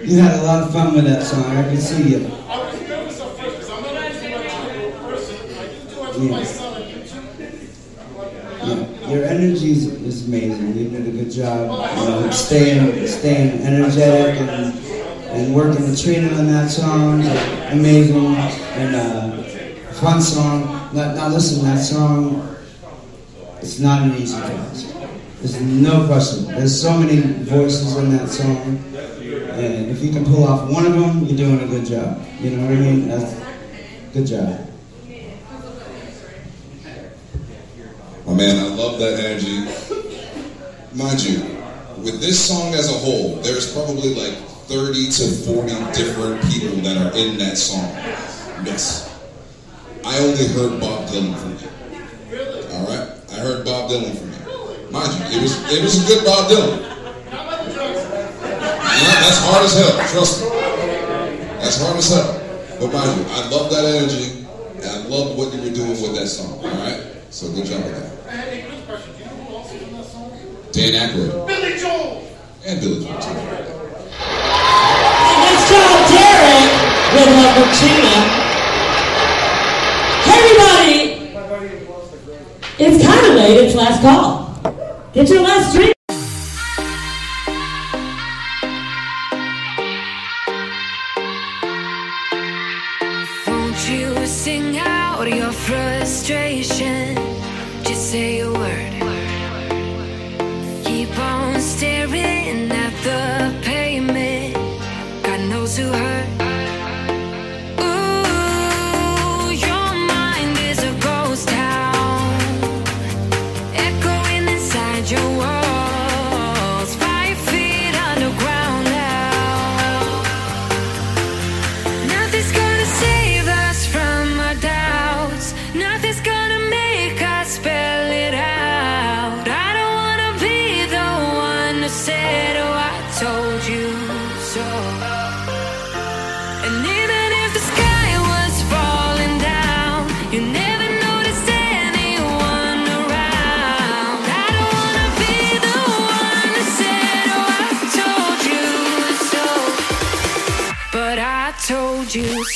You had a lot of fun with that song. I can see you. Yeah. Yeah. Your energy is, is amazing. You did a good job. Staying, staying energetic and, and working the Trina on that song. Amazing and uh, fun song. Now, now listen, that song. It's not an easy task. There's no question. There's so many voices in that song, and if you can pull off one of them, you're doing a good job. You know what I mean? That's good job. My man, I love that energy. Mind you, with this song as a whole, there's probably like 30 to 40 different people that are in that song. Yes. I only heard Bob Dylan from you. All right? I heard Bob Dylan from you. Mind you, it was it was a good Bob Dylan. Yeah, that's hard as hell, trust me. That's hard as hell. But mind you, I love that energy, and I love what you were doing with that song, all right? So good job with that. Song? Dan Aykroyd. Billy Joel. And Billy Joel, too. Next job, Derek with La Latrina. Hey, everybody. It's kind of late. It's last call. Get your last drink. Told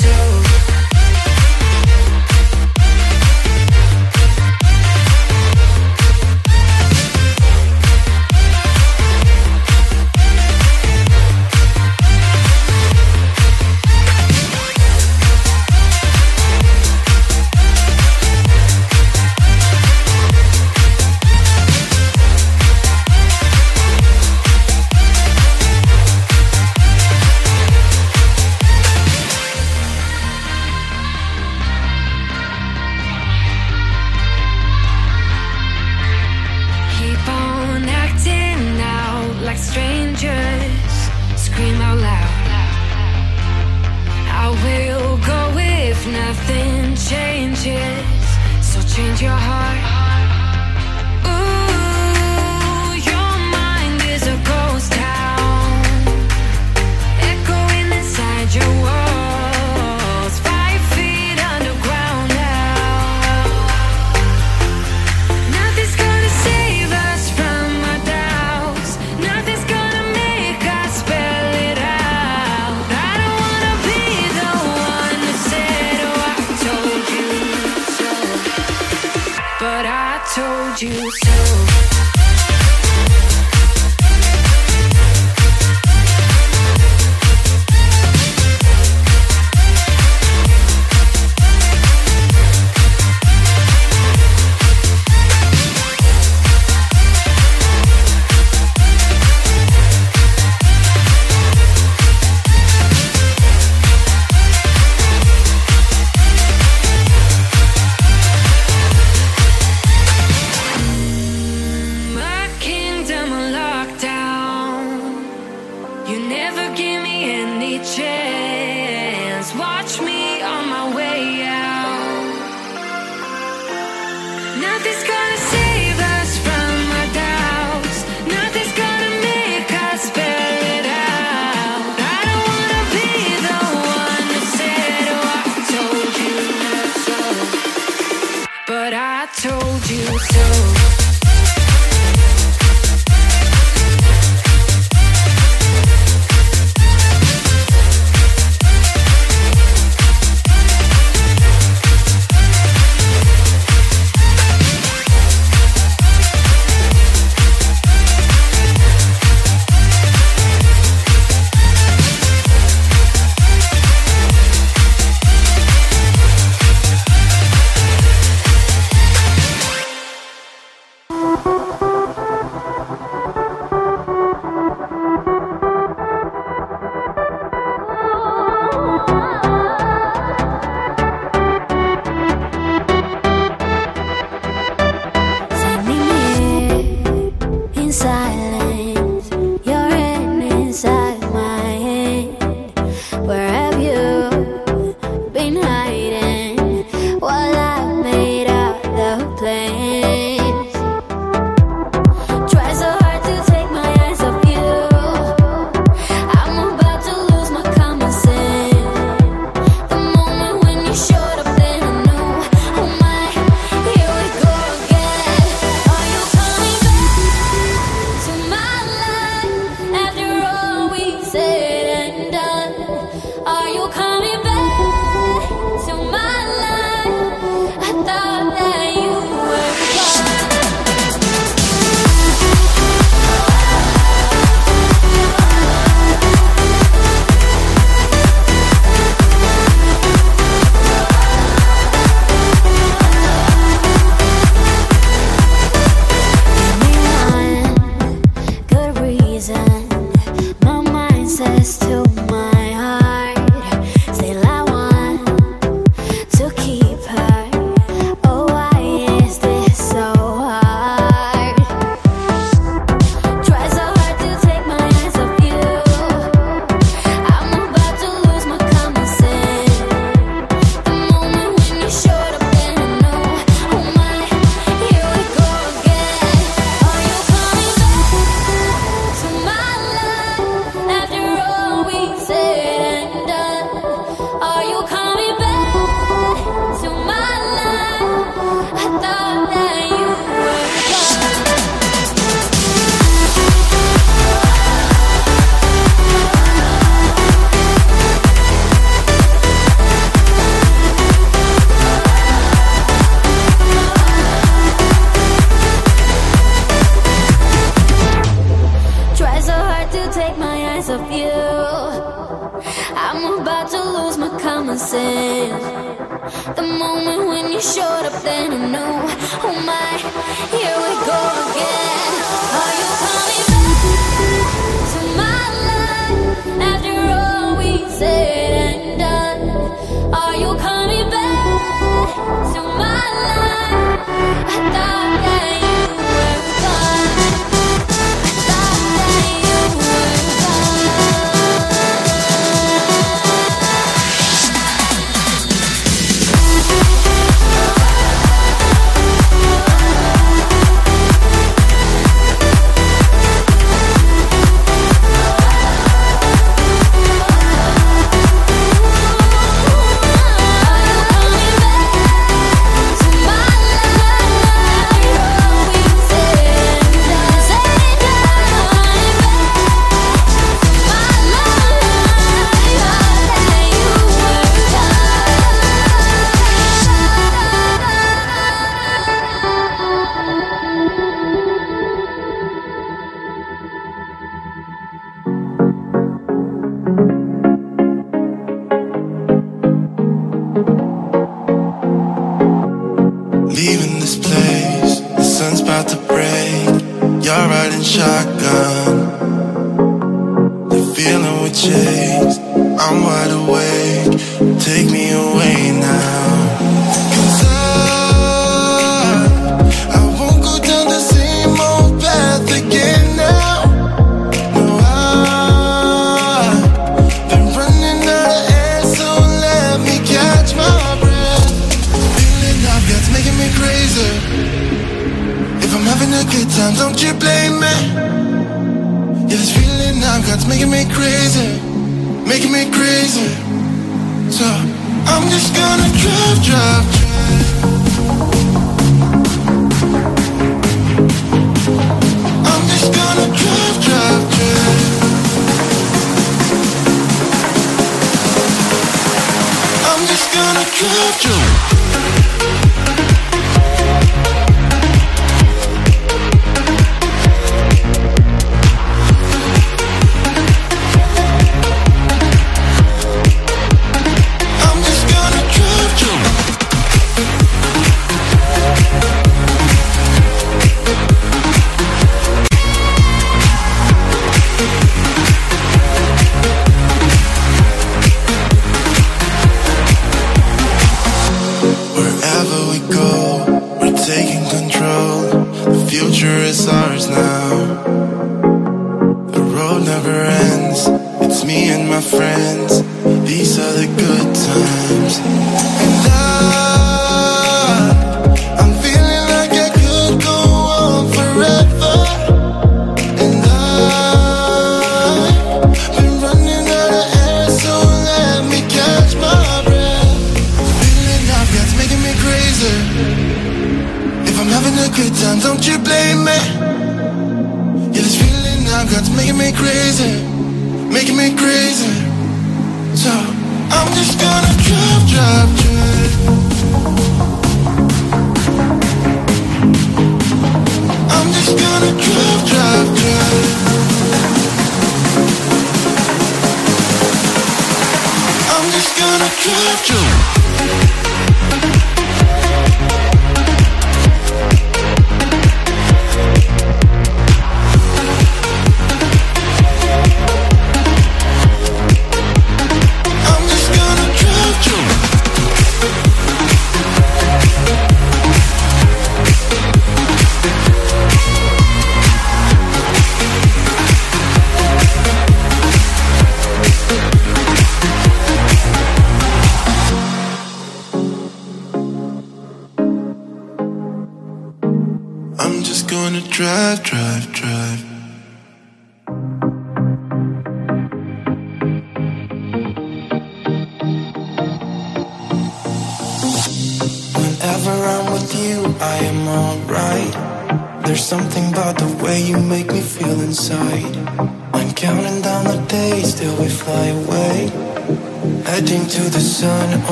gonna drive, drive, drive.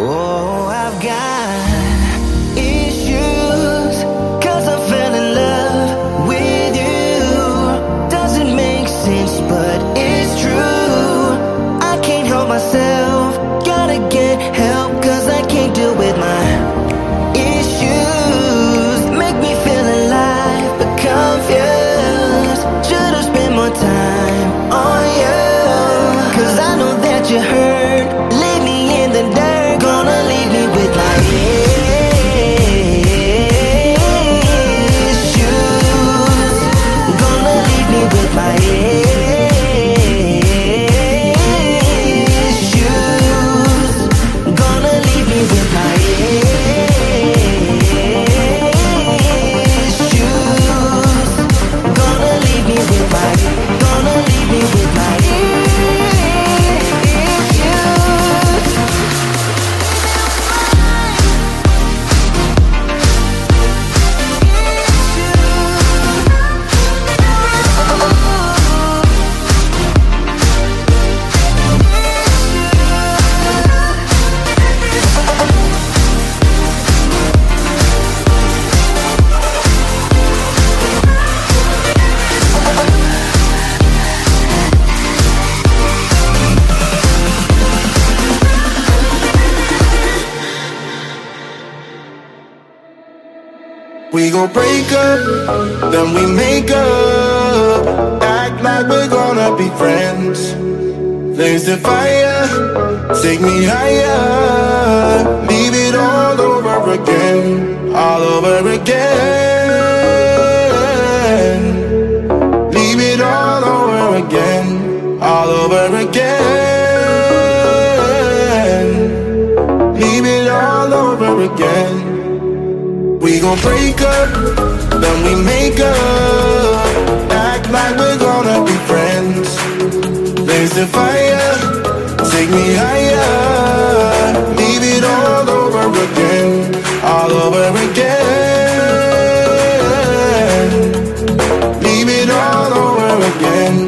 Oh, I've got the fire, take me higher. Leave it all over again, all over again. Leave it all over again, all over again. Leave it all over again. We gon' break up, then we make up. Act like we're gonna be friends. There's the fire take me higher. Leave it all over again, all over again. Leave it all over again.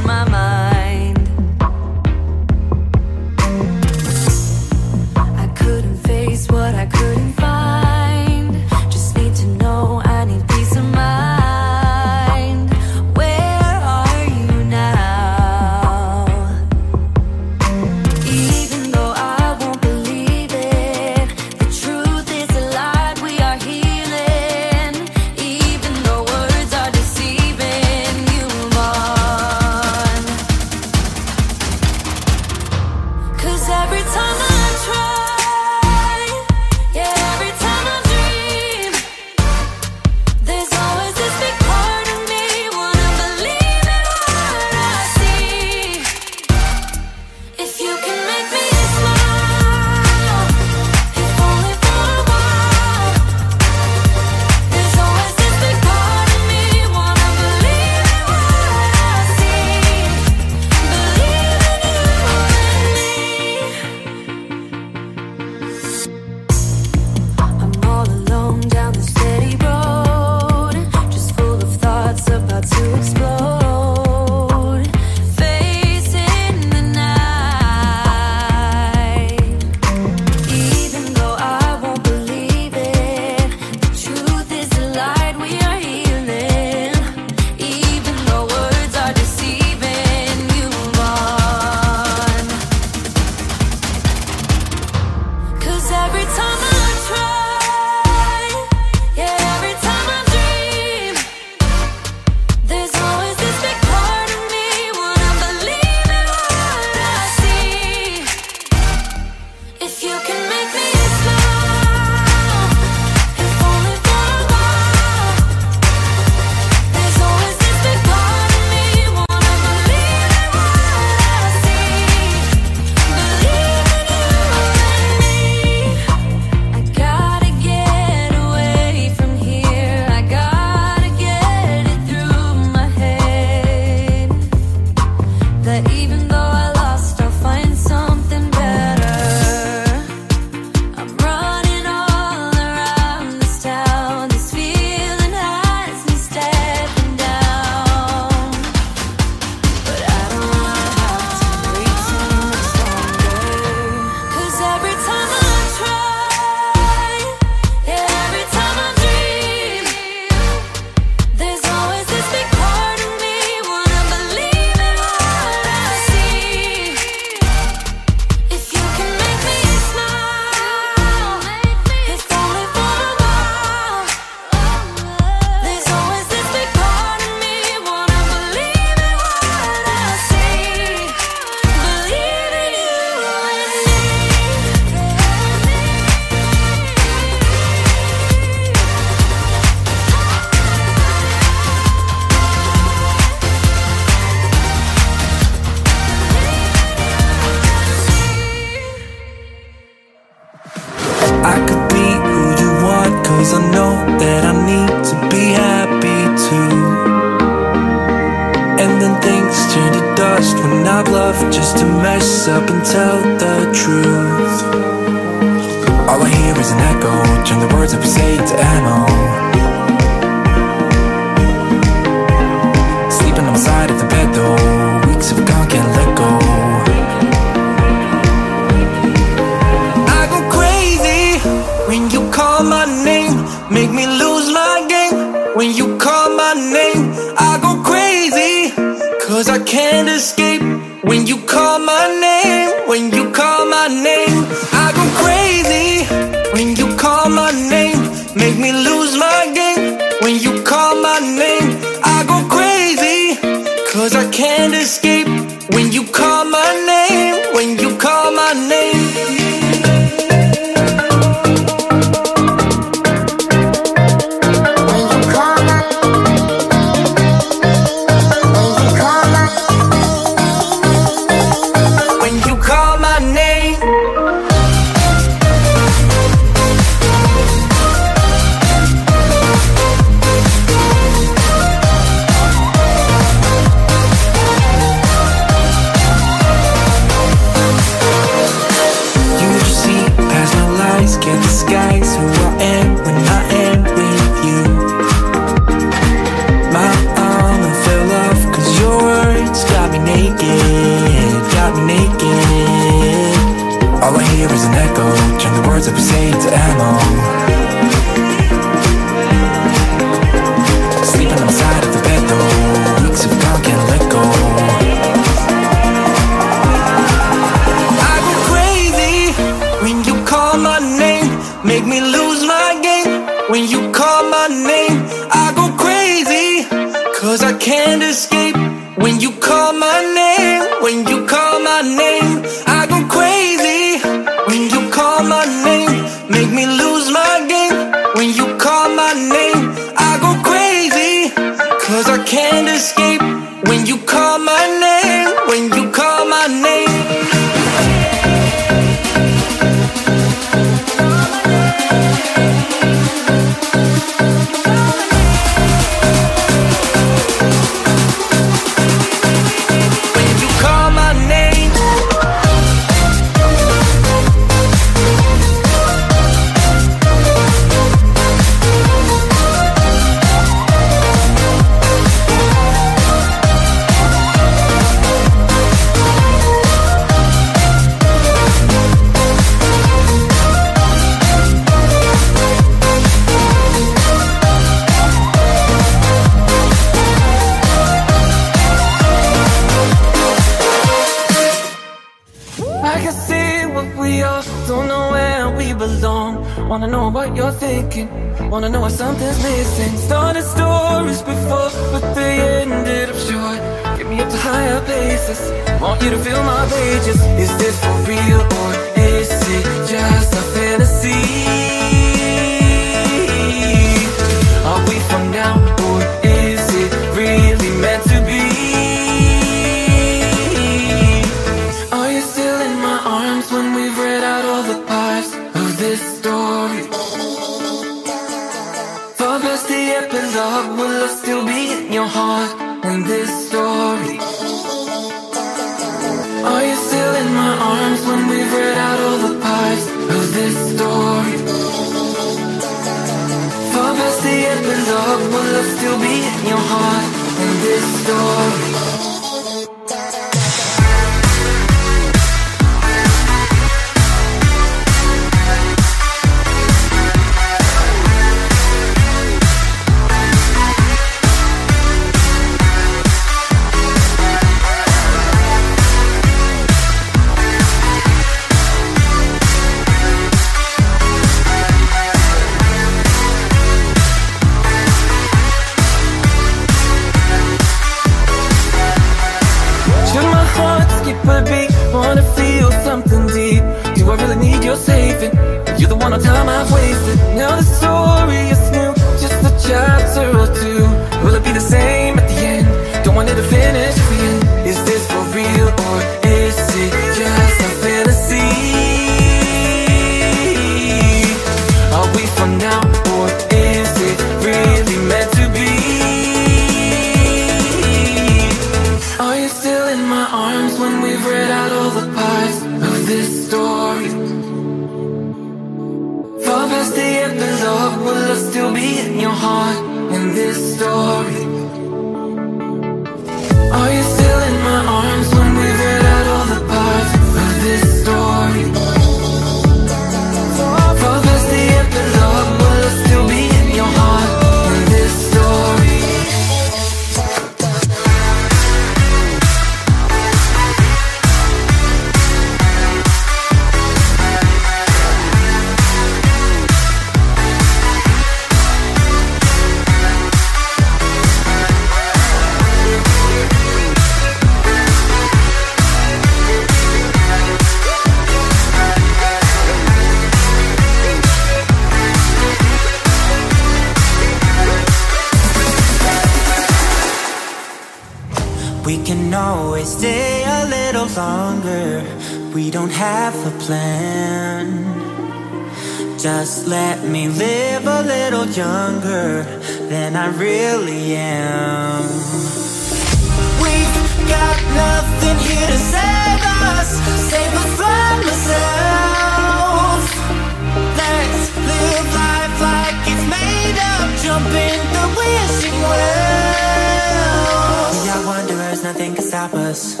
stop us.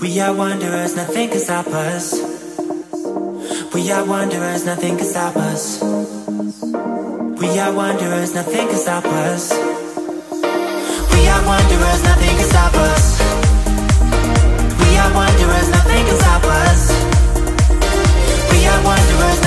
We are wanderers, nothing can stop us. We are wanderers, nothing can stop us. We are wanderers, nothing can stop us. We are wanderers, nothing can stop us. We are wanderers, nothing can stop us. We are wanderers.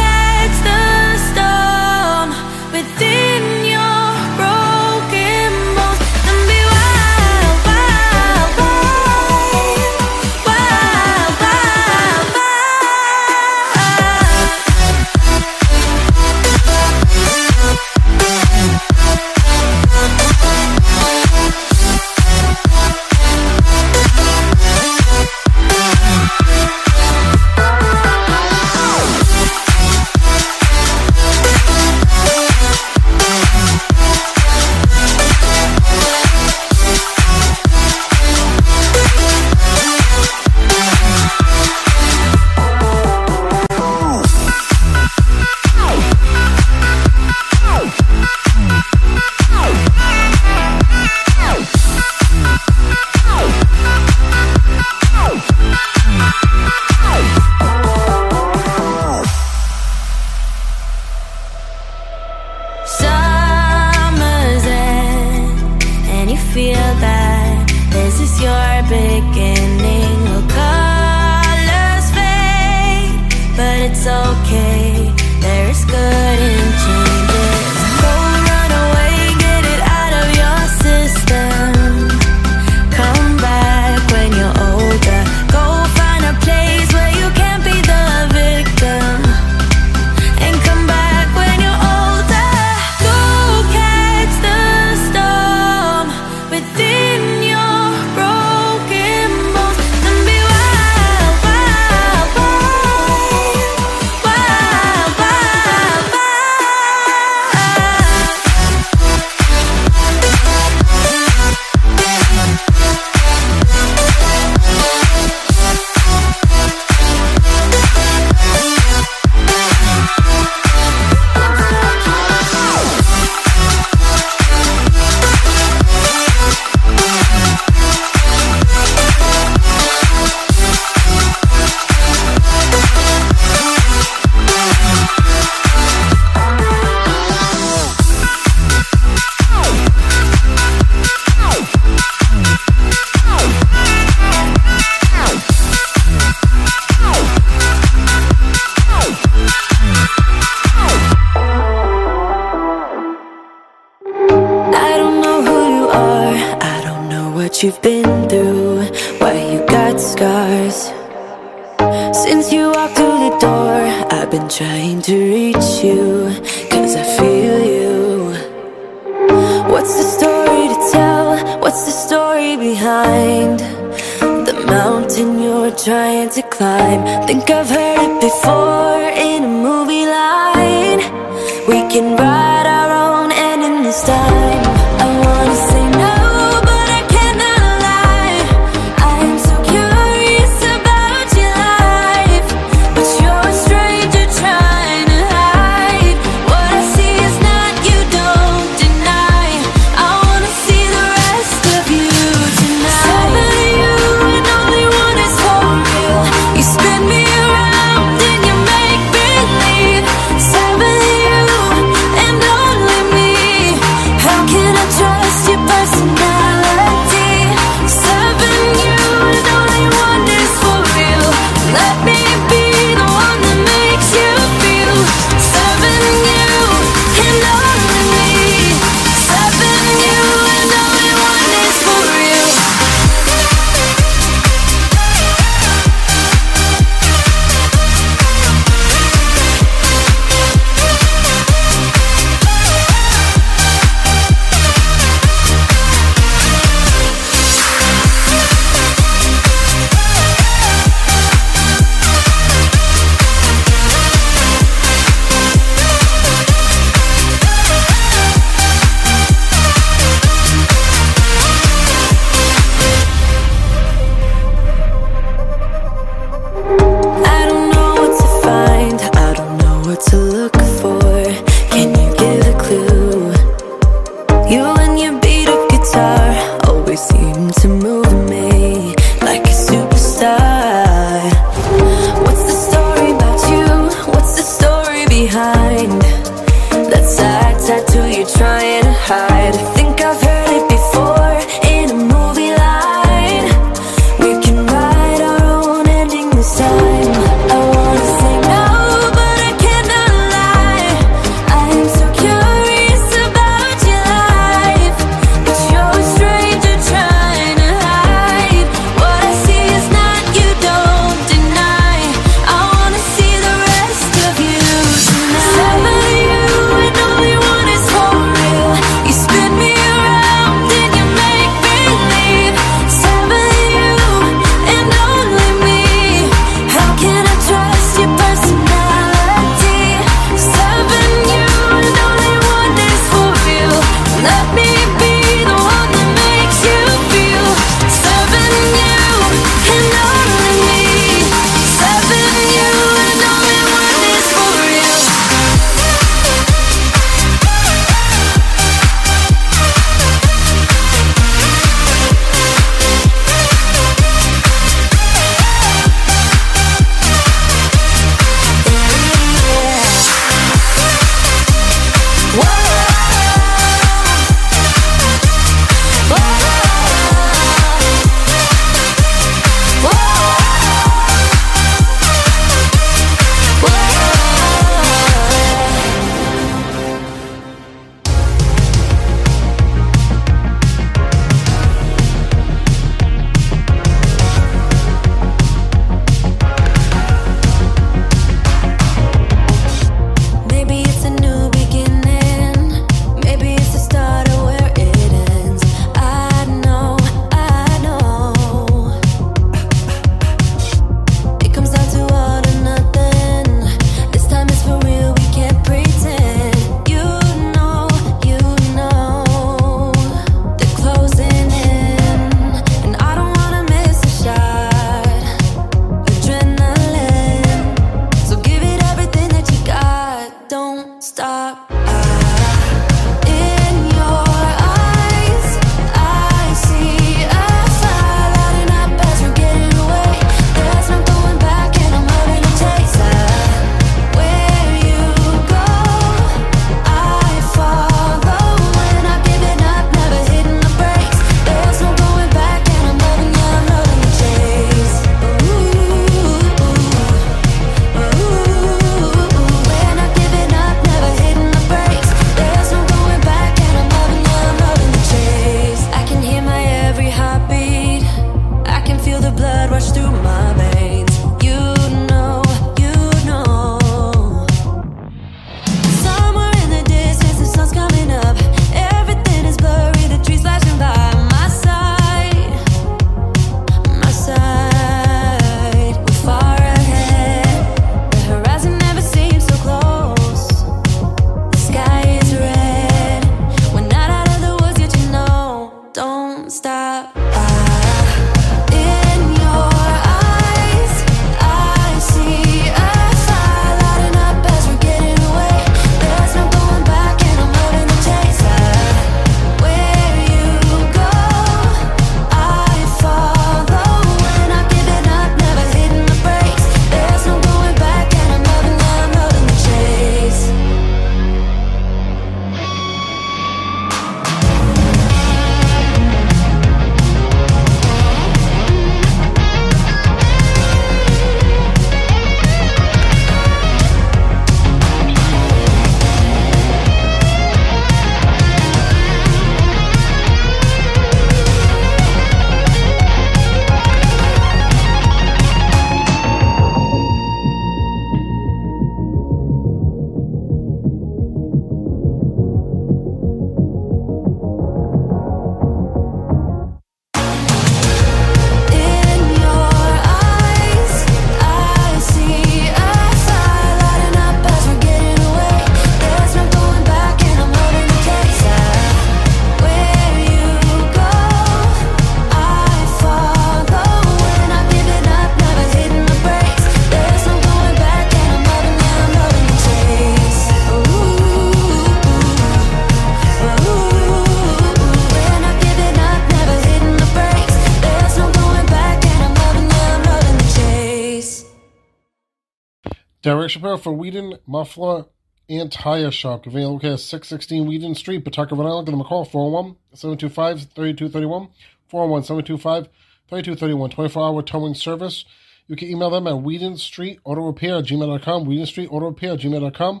Shapiro for Weeden Muffler and Tire Shop. Available at 616 Weeden Street, Pawtucket, Rhode Island. Give them a call 401 725 3231. 401 725 3231. 24 hour towing service. You can email them at Weeden Street Auto Repair gmail.com. Weeden Street Auto Repair gmail.com.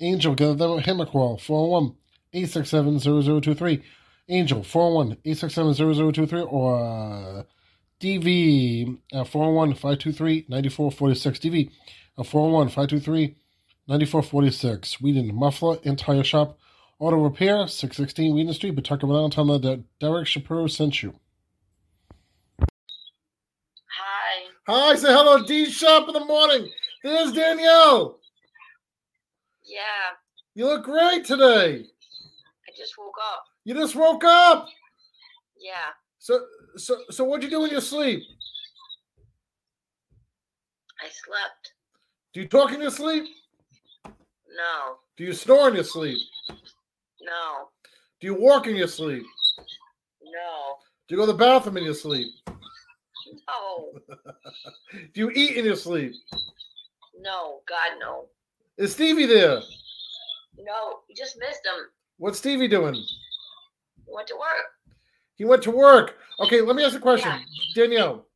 Angel, give them him a call 401 867 0023. Angel 401 867 0023 or DV at 401 523 9446. DV at 401 523 9446. Weeden Muffler and Tire Shop. Auto Repair, 616 Weeden Street, Pawtucket, Rhode Island. Tell them that Derek Shapiro sent you. Hi. Hi, say hello, D Shop in the morning. There's Danielle. Yeah, You look great today. I just woke up. You just woke up. Yeah. So, so, so, what'd you do in your sleep? I slept. Do you talk in your sleep? No. Do you snore in your sleep? No. Do you walk in your sleep? No. Do you go to the bathroom in your sleep? No. <laughs> Do you eat in your sleep? No. God, no. Is Stevie there? No. You just missed him. What's Stevie doing? He went to work. He went to work. Okay, let me ask a question, Danielle.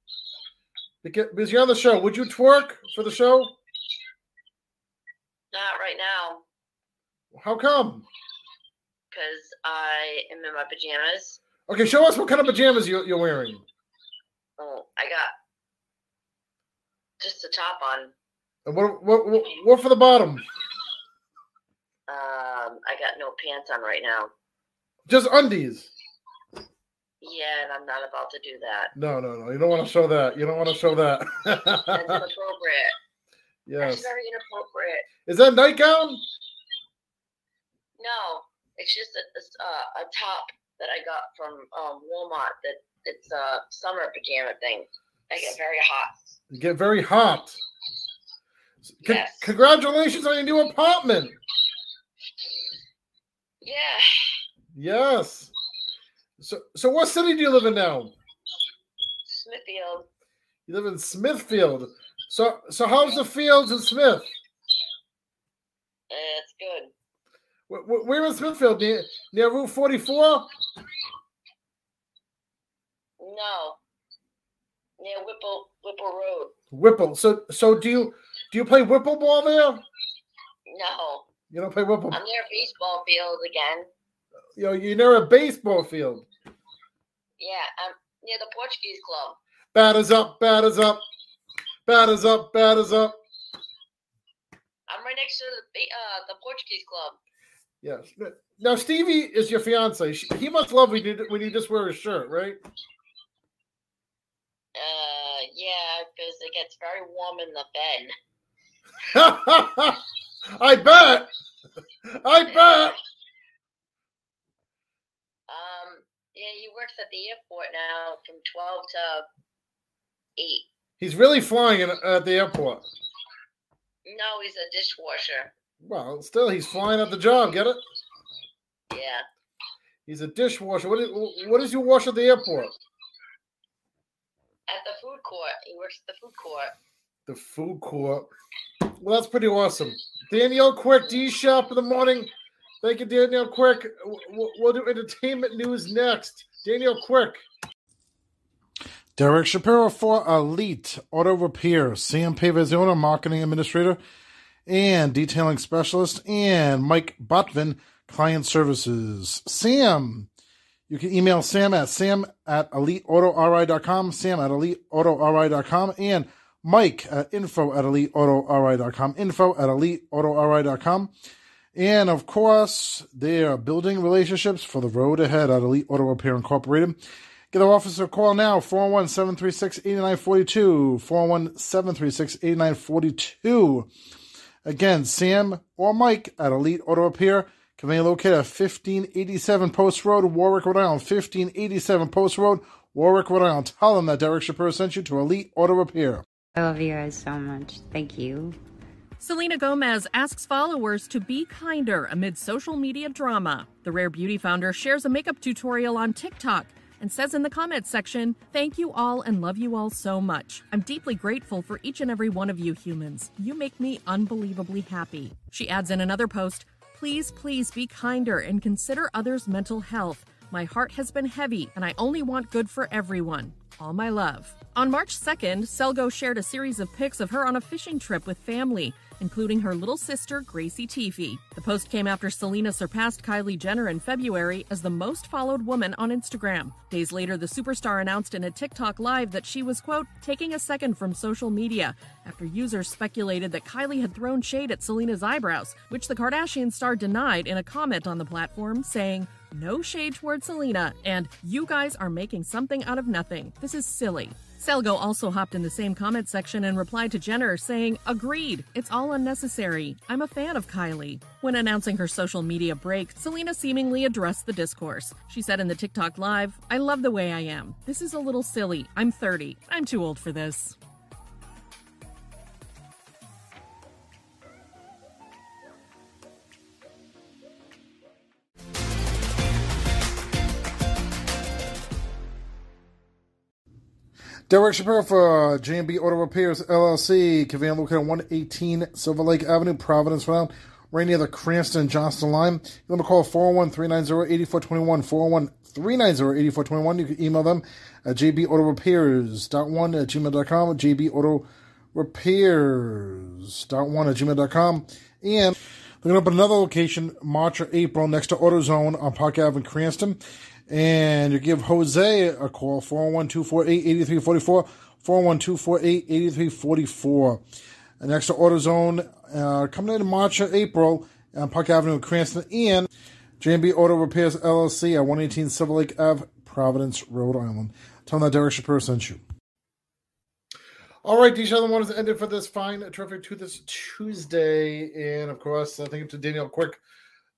Because because you're on the show, would you twerk for the show? Not right now, How come? because I am in my pajamas. Okay, show us what kind of pajamas you, you're wearing. Oh, I got just the top on. And what, what, what, what for the bottom? Um, I got no pants on right now. Just undies. Yeah, and I'm not about to do that. No, no, no. You don't want to show that. You don't want to show that. That's <laughs> inappropriate. Yes. That's very inappropriate. Is that nightgown? No, it's just a, it's, uh, a top that I got from um, Walmart. That it's a summer pajama thing. I get very hot. You get very hot. Con- Yes. Congratulations on your new apartment. Yeah, Yes. So, so what city do you live in now? Smithfield. You live in Smithfield. So, so how's the fields in Smith? Eh, it's good. Wh- Where in Smithfield? Near, near Route 44? No, near Whipple Whipple Road. Whipple. So, so do you do you play Whipple ball there? No, You don't play Whipple. I'm near a baseball field again. You know, you're near a baseball field. Yeah, I'm near the Portuguese club. Batters up, batters up, batters up, batters up. I'm right next to the uh the Portuguese club. Yes. Now Stevie is your fiance. She, he must love when you when you just wear a shirt, right? Uh, yeah, because it gets very warm in the bed. <laughs> I bet. I bet. Um, yeah, he works at the airport now from twelve to eight. He's really flying in, at the airport. No, he's a dishwasher. Well, still, he's flying at the job. Get it? Yeah. He's a dishwasher. What, is, what does you wash at the airport? At the food court. He works at the food court. The food court. Well, that's pretty awesome. Danielle Quick, D Shop in the morning. Thank you, Danielle Quick. We'll, we'll do entertainment news next. Danielle Quick. Derek Shapiro for Elite Auto Repair. Sam Pavezona, Marketing Administrator and Detailing Specialist. And Mike Botvin, Client Services. Sam, you can email Sam at sam at eliteautori.com, sam at eliteautori.com, and Mike at info at eliteautori.com, info at eliteautori.com. And of course, they are building relationships for the road ahead at Elite Auto Repair Incorporated. Get our office a call now, 401 736 8942. 401 736 8942. Again, Sam or Mike at Elite Auto Repair. Can they locate at 1587 Post Road, Warwick, Rhode Island? 1587 Post Road, Warwick, Rhode Island. Tell them that Derek Shapiro sent you to Elite Auto Repair. I love you guys so much. Thank you. Selena Gomez asks followers to be kinder amid social media drama. The Rare Beauty founder shares a makeup tutorial on TikTok. And says in the comments section, Thank you all and love you all so much. I'm deeply grateful for each and every one of you humans. You make me unbelievably happy. She adds in another post, Please, please be kinder and consider others' mental health. My heart has been heavy, and I only want good for everyone. All my love. On March 2nd, Selgo shared a series of pics of her on a fishing trip with family, including her little sister, Gracie Teefy. The post came after Selena surpassed Kylie Jenner in February as the most followed woman on Instagram. Days later, the superstar announced in a TikTok live that she was, quote, taking a second from social media after users speculated that Kylie had thrown shade at Selena's eyebrows, which the Kardashian star denied in a comment on the platform, saying, no shade towards Selena, and you guys are making something out of nothing. This is silly. Selgo also hopped in the same comment section and replied to Jenner, saying, Agreed, it's all unnecessary. I'm a fan of Kylie. When announcing her social media break, Selena seemingly addressed the discourse. She said in the TikTok live, I love the way I am. This is a little silly. I'm 30. I'm too old for this. Derek Shapiro for uh, J&B Auto Repairs LLC, convenient located on 118 Silver Lake Avenue, Providence, Rhode Island, right near the Cranston Johnston line. You can call 401-390-8421, 401-390-8421. You can email them at jbautorepairs.1 at gmail.com, jbautorepairs.1 at gmail.com. And they're going to open another location March or April next to AutoZone on Park Avenue, Cranston. And you give Jose a call, 401 248 8344, 401 248 8344. And next to AutoZone, uh, coming in March or April on Park Avenue Cranston, and J&B Auto Repairs LLC at 118 Silver Lake Ave, Providence, Rhode Island. Tell them that Derek Shapiro sent you. All right, these are the ones ended for this fine, terrific to this Tuesday. And of course, I think to Danielle Quick.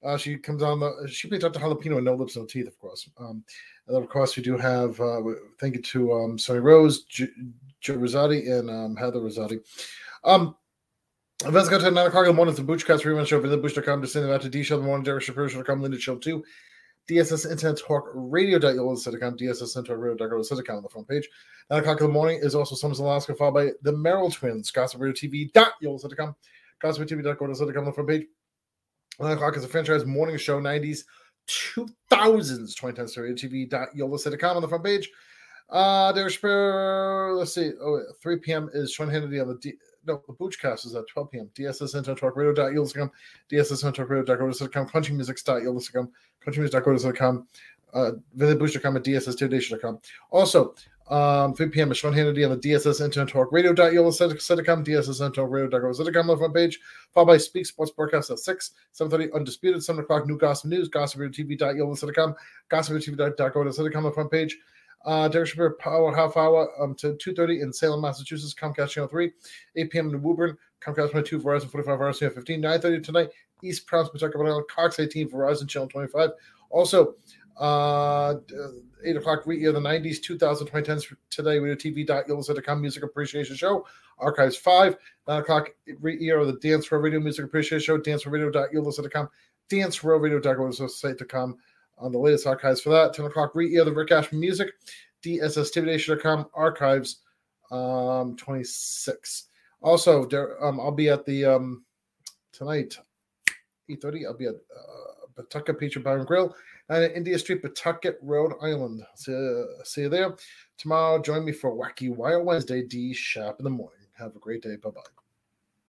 Uh, she comes on the. She plays Dr. Jalapeno and No Lips, No Teeth, of course. Um, and of course, we do have. Uh, thank you to um, Sonny Rose, Joe Rosati, and um, Heather Rosati. Um, events got to 9 o'clock in the morning. It's the Boochcast rerun show. Visit Booch.com to send them out to D Show in the morning. Derek Shapiro Show.com, Linda Show 2. DSS Internet Talk Radio. Radio.com, DSS Internet Radio.com on the front page. 9 o'clock in the morning is also Summers Alaska, followed by the Merrell Twins, Gossip Radio TV.com, Gossip TV.com on the front page. 9 o'clock is a franchise morning show, 90s, 2000s, 2010 stereo TV.yolasita.com on the front page. Uh, Derek Shapiro, let's see. Oh, 3 p.m. is Sean Hannity on the D, no, the Boochcast is at 12 p.m. DSS Internet Talk Radio.yolasita.com, DSS Internet Talk Radio.yolasita.com, countrymusics.yolasita.com, countrymusic.yolasita.com, uh, visit Booch.com at DSS.com. Also, um, 3 p.m. is Sean Hannity on the DSS Internet Talk Radio.yolasita.com, DSS Internet Radio.yolasita.com on the front page, followed by Speak Sports Broadcast at 6, 7.30 Undisputed, 7 o'clock New Gossip News, Gossip Radio TV.yolasita.com, Gossip Radio TV.yolasita.com on the front page. Uh, Derek Shapiro Power Half Hour um, to 2.30 in Salem, Massachusetts, Comcast Channel 3, 8 p.m. in Woburn, Comcast 22, Verizon 45, Verizon 15, 9.30 tonight, East Province, Pawtucket, Cox 18, Verizon Channel 25. Also, uh, 8 o'clock re-air the 90s, 2000, 2010s today, we do radio.tv.yolasita.com Music Appreciation Show, Archives 5, 9 o'clock re-air of the Dance for Radio Music Appreciation Show, Dance for Radio.yolasita.com, Dance for Radio.yolasita.com on the latest archives for that. 10 o'clock re-air the Rick Ashman Music, DSSTVNation.com, Archives um, 26. Also, there, um, I'll be at the um, tonight, 8.30, I'll be at uh, Pawtucket Pizza Bar and Grill, and at India Street, Pawtucket, Rhode Island. See, uh, see you there. Tomorrow, join me for Wacky Wild Wednesday, D Shop in the morning. Have a great day. Bye-bye.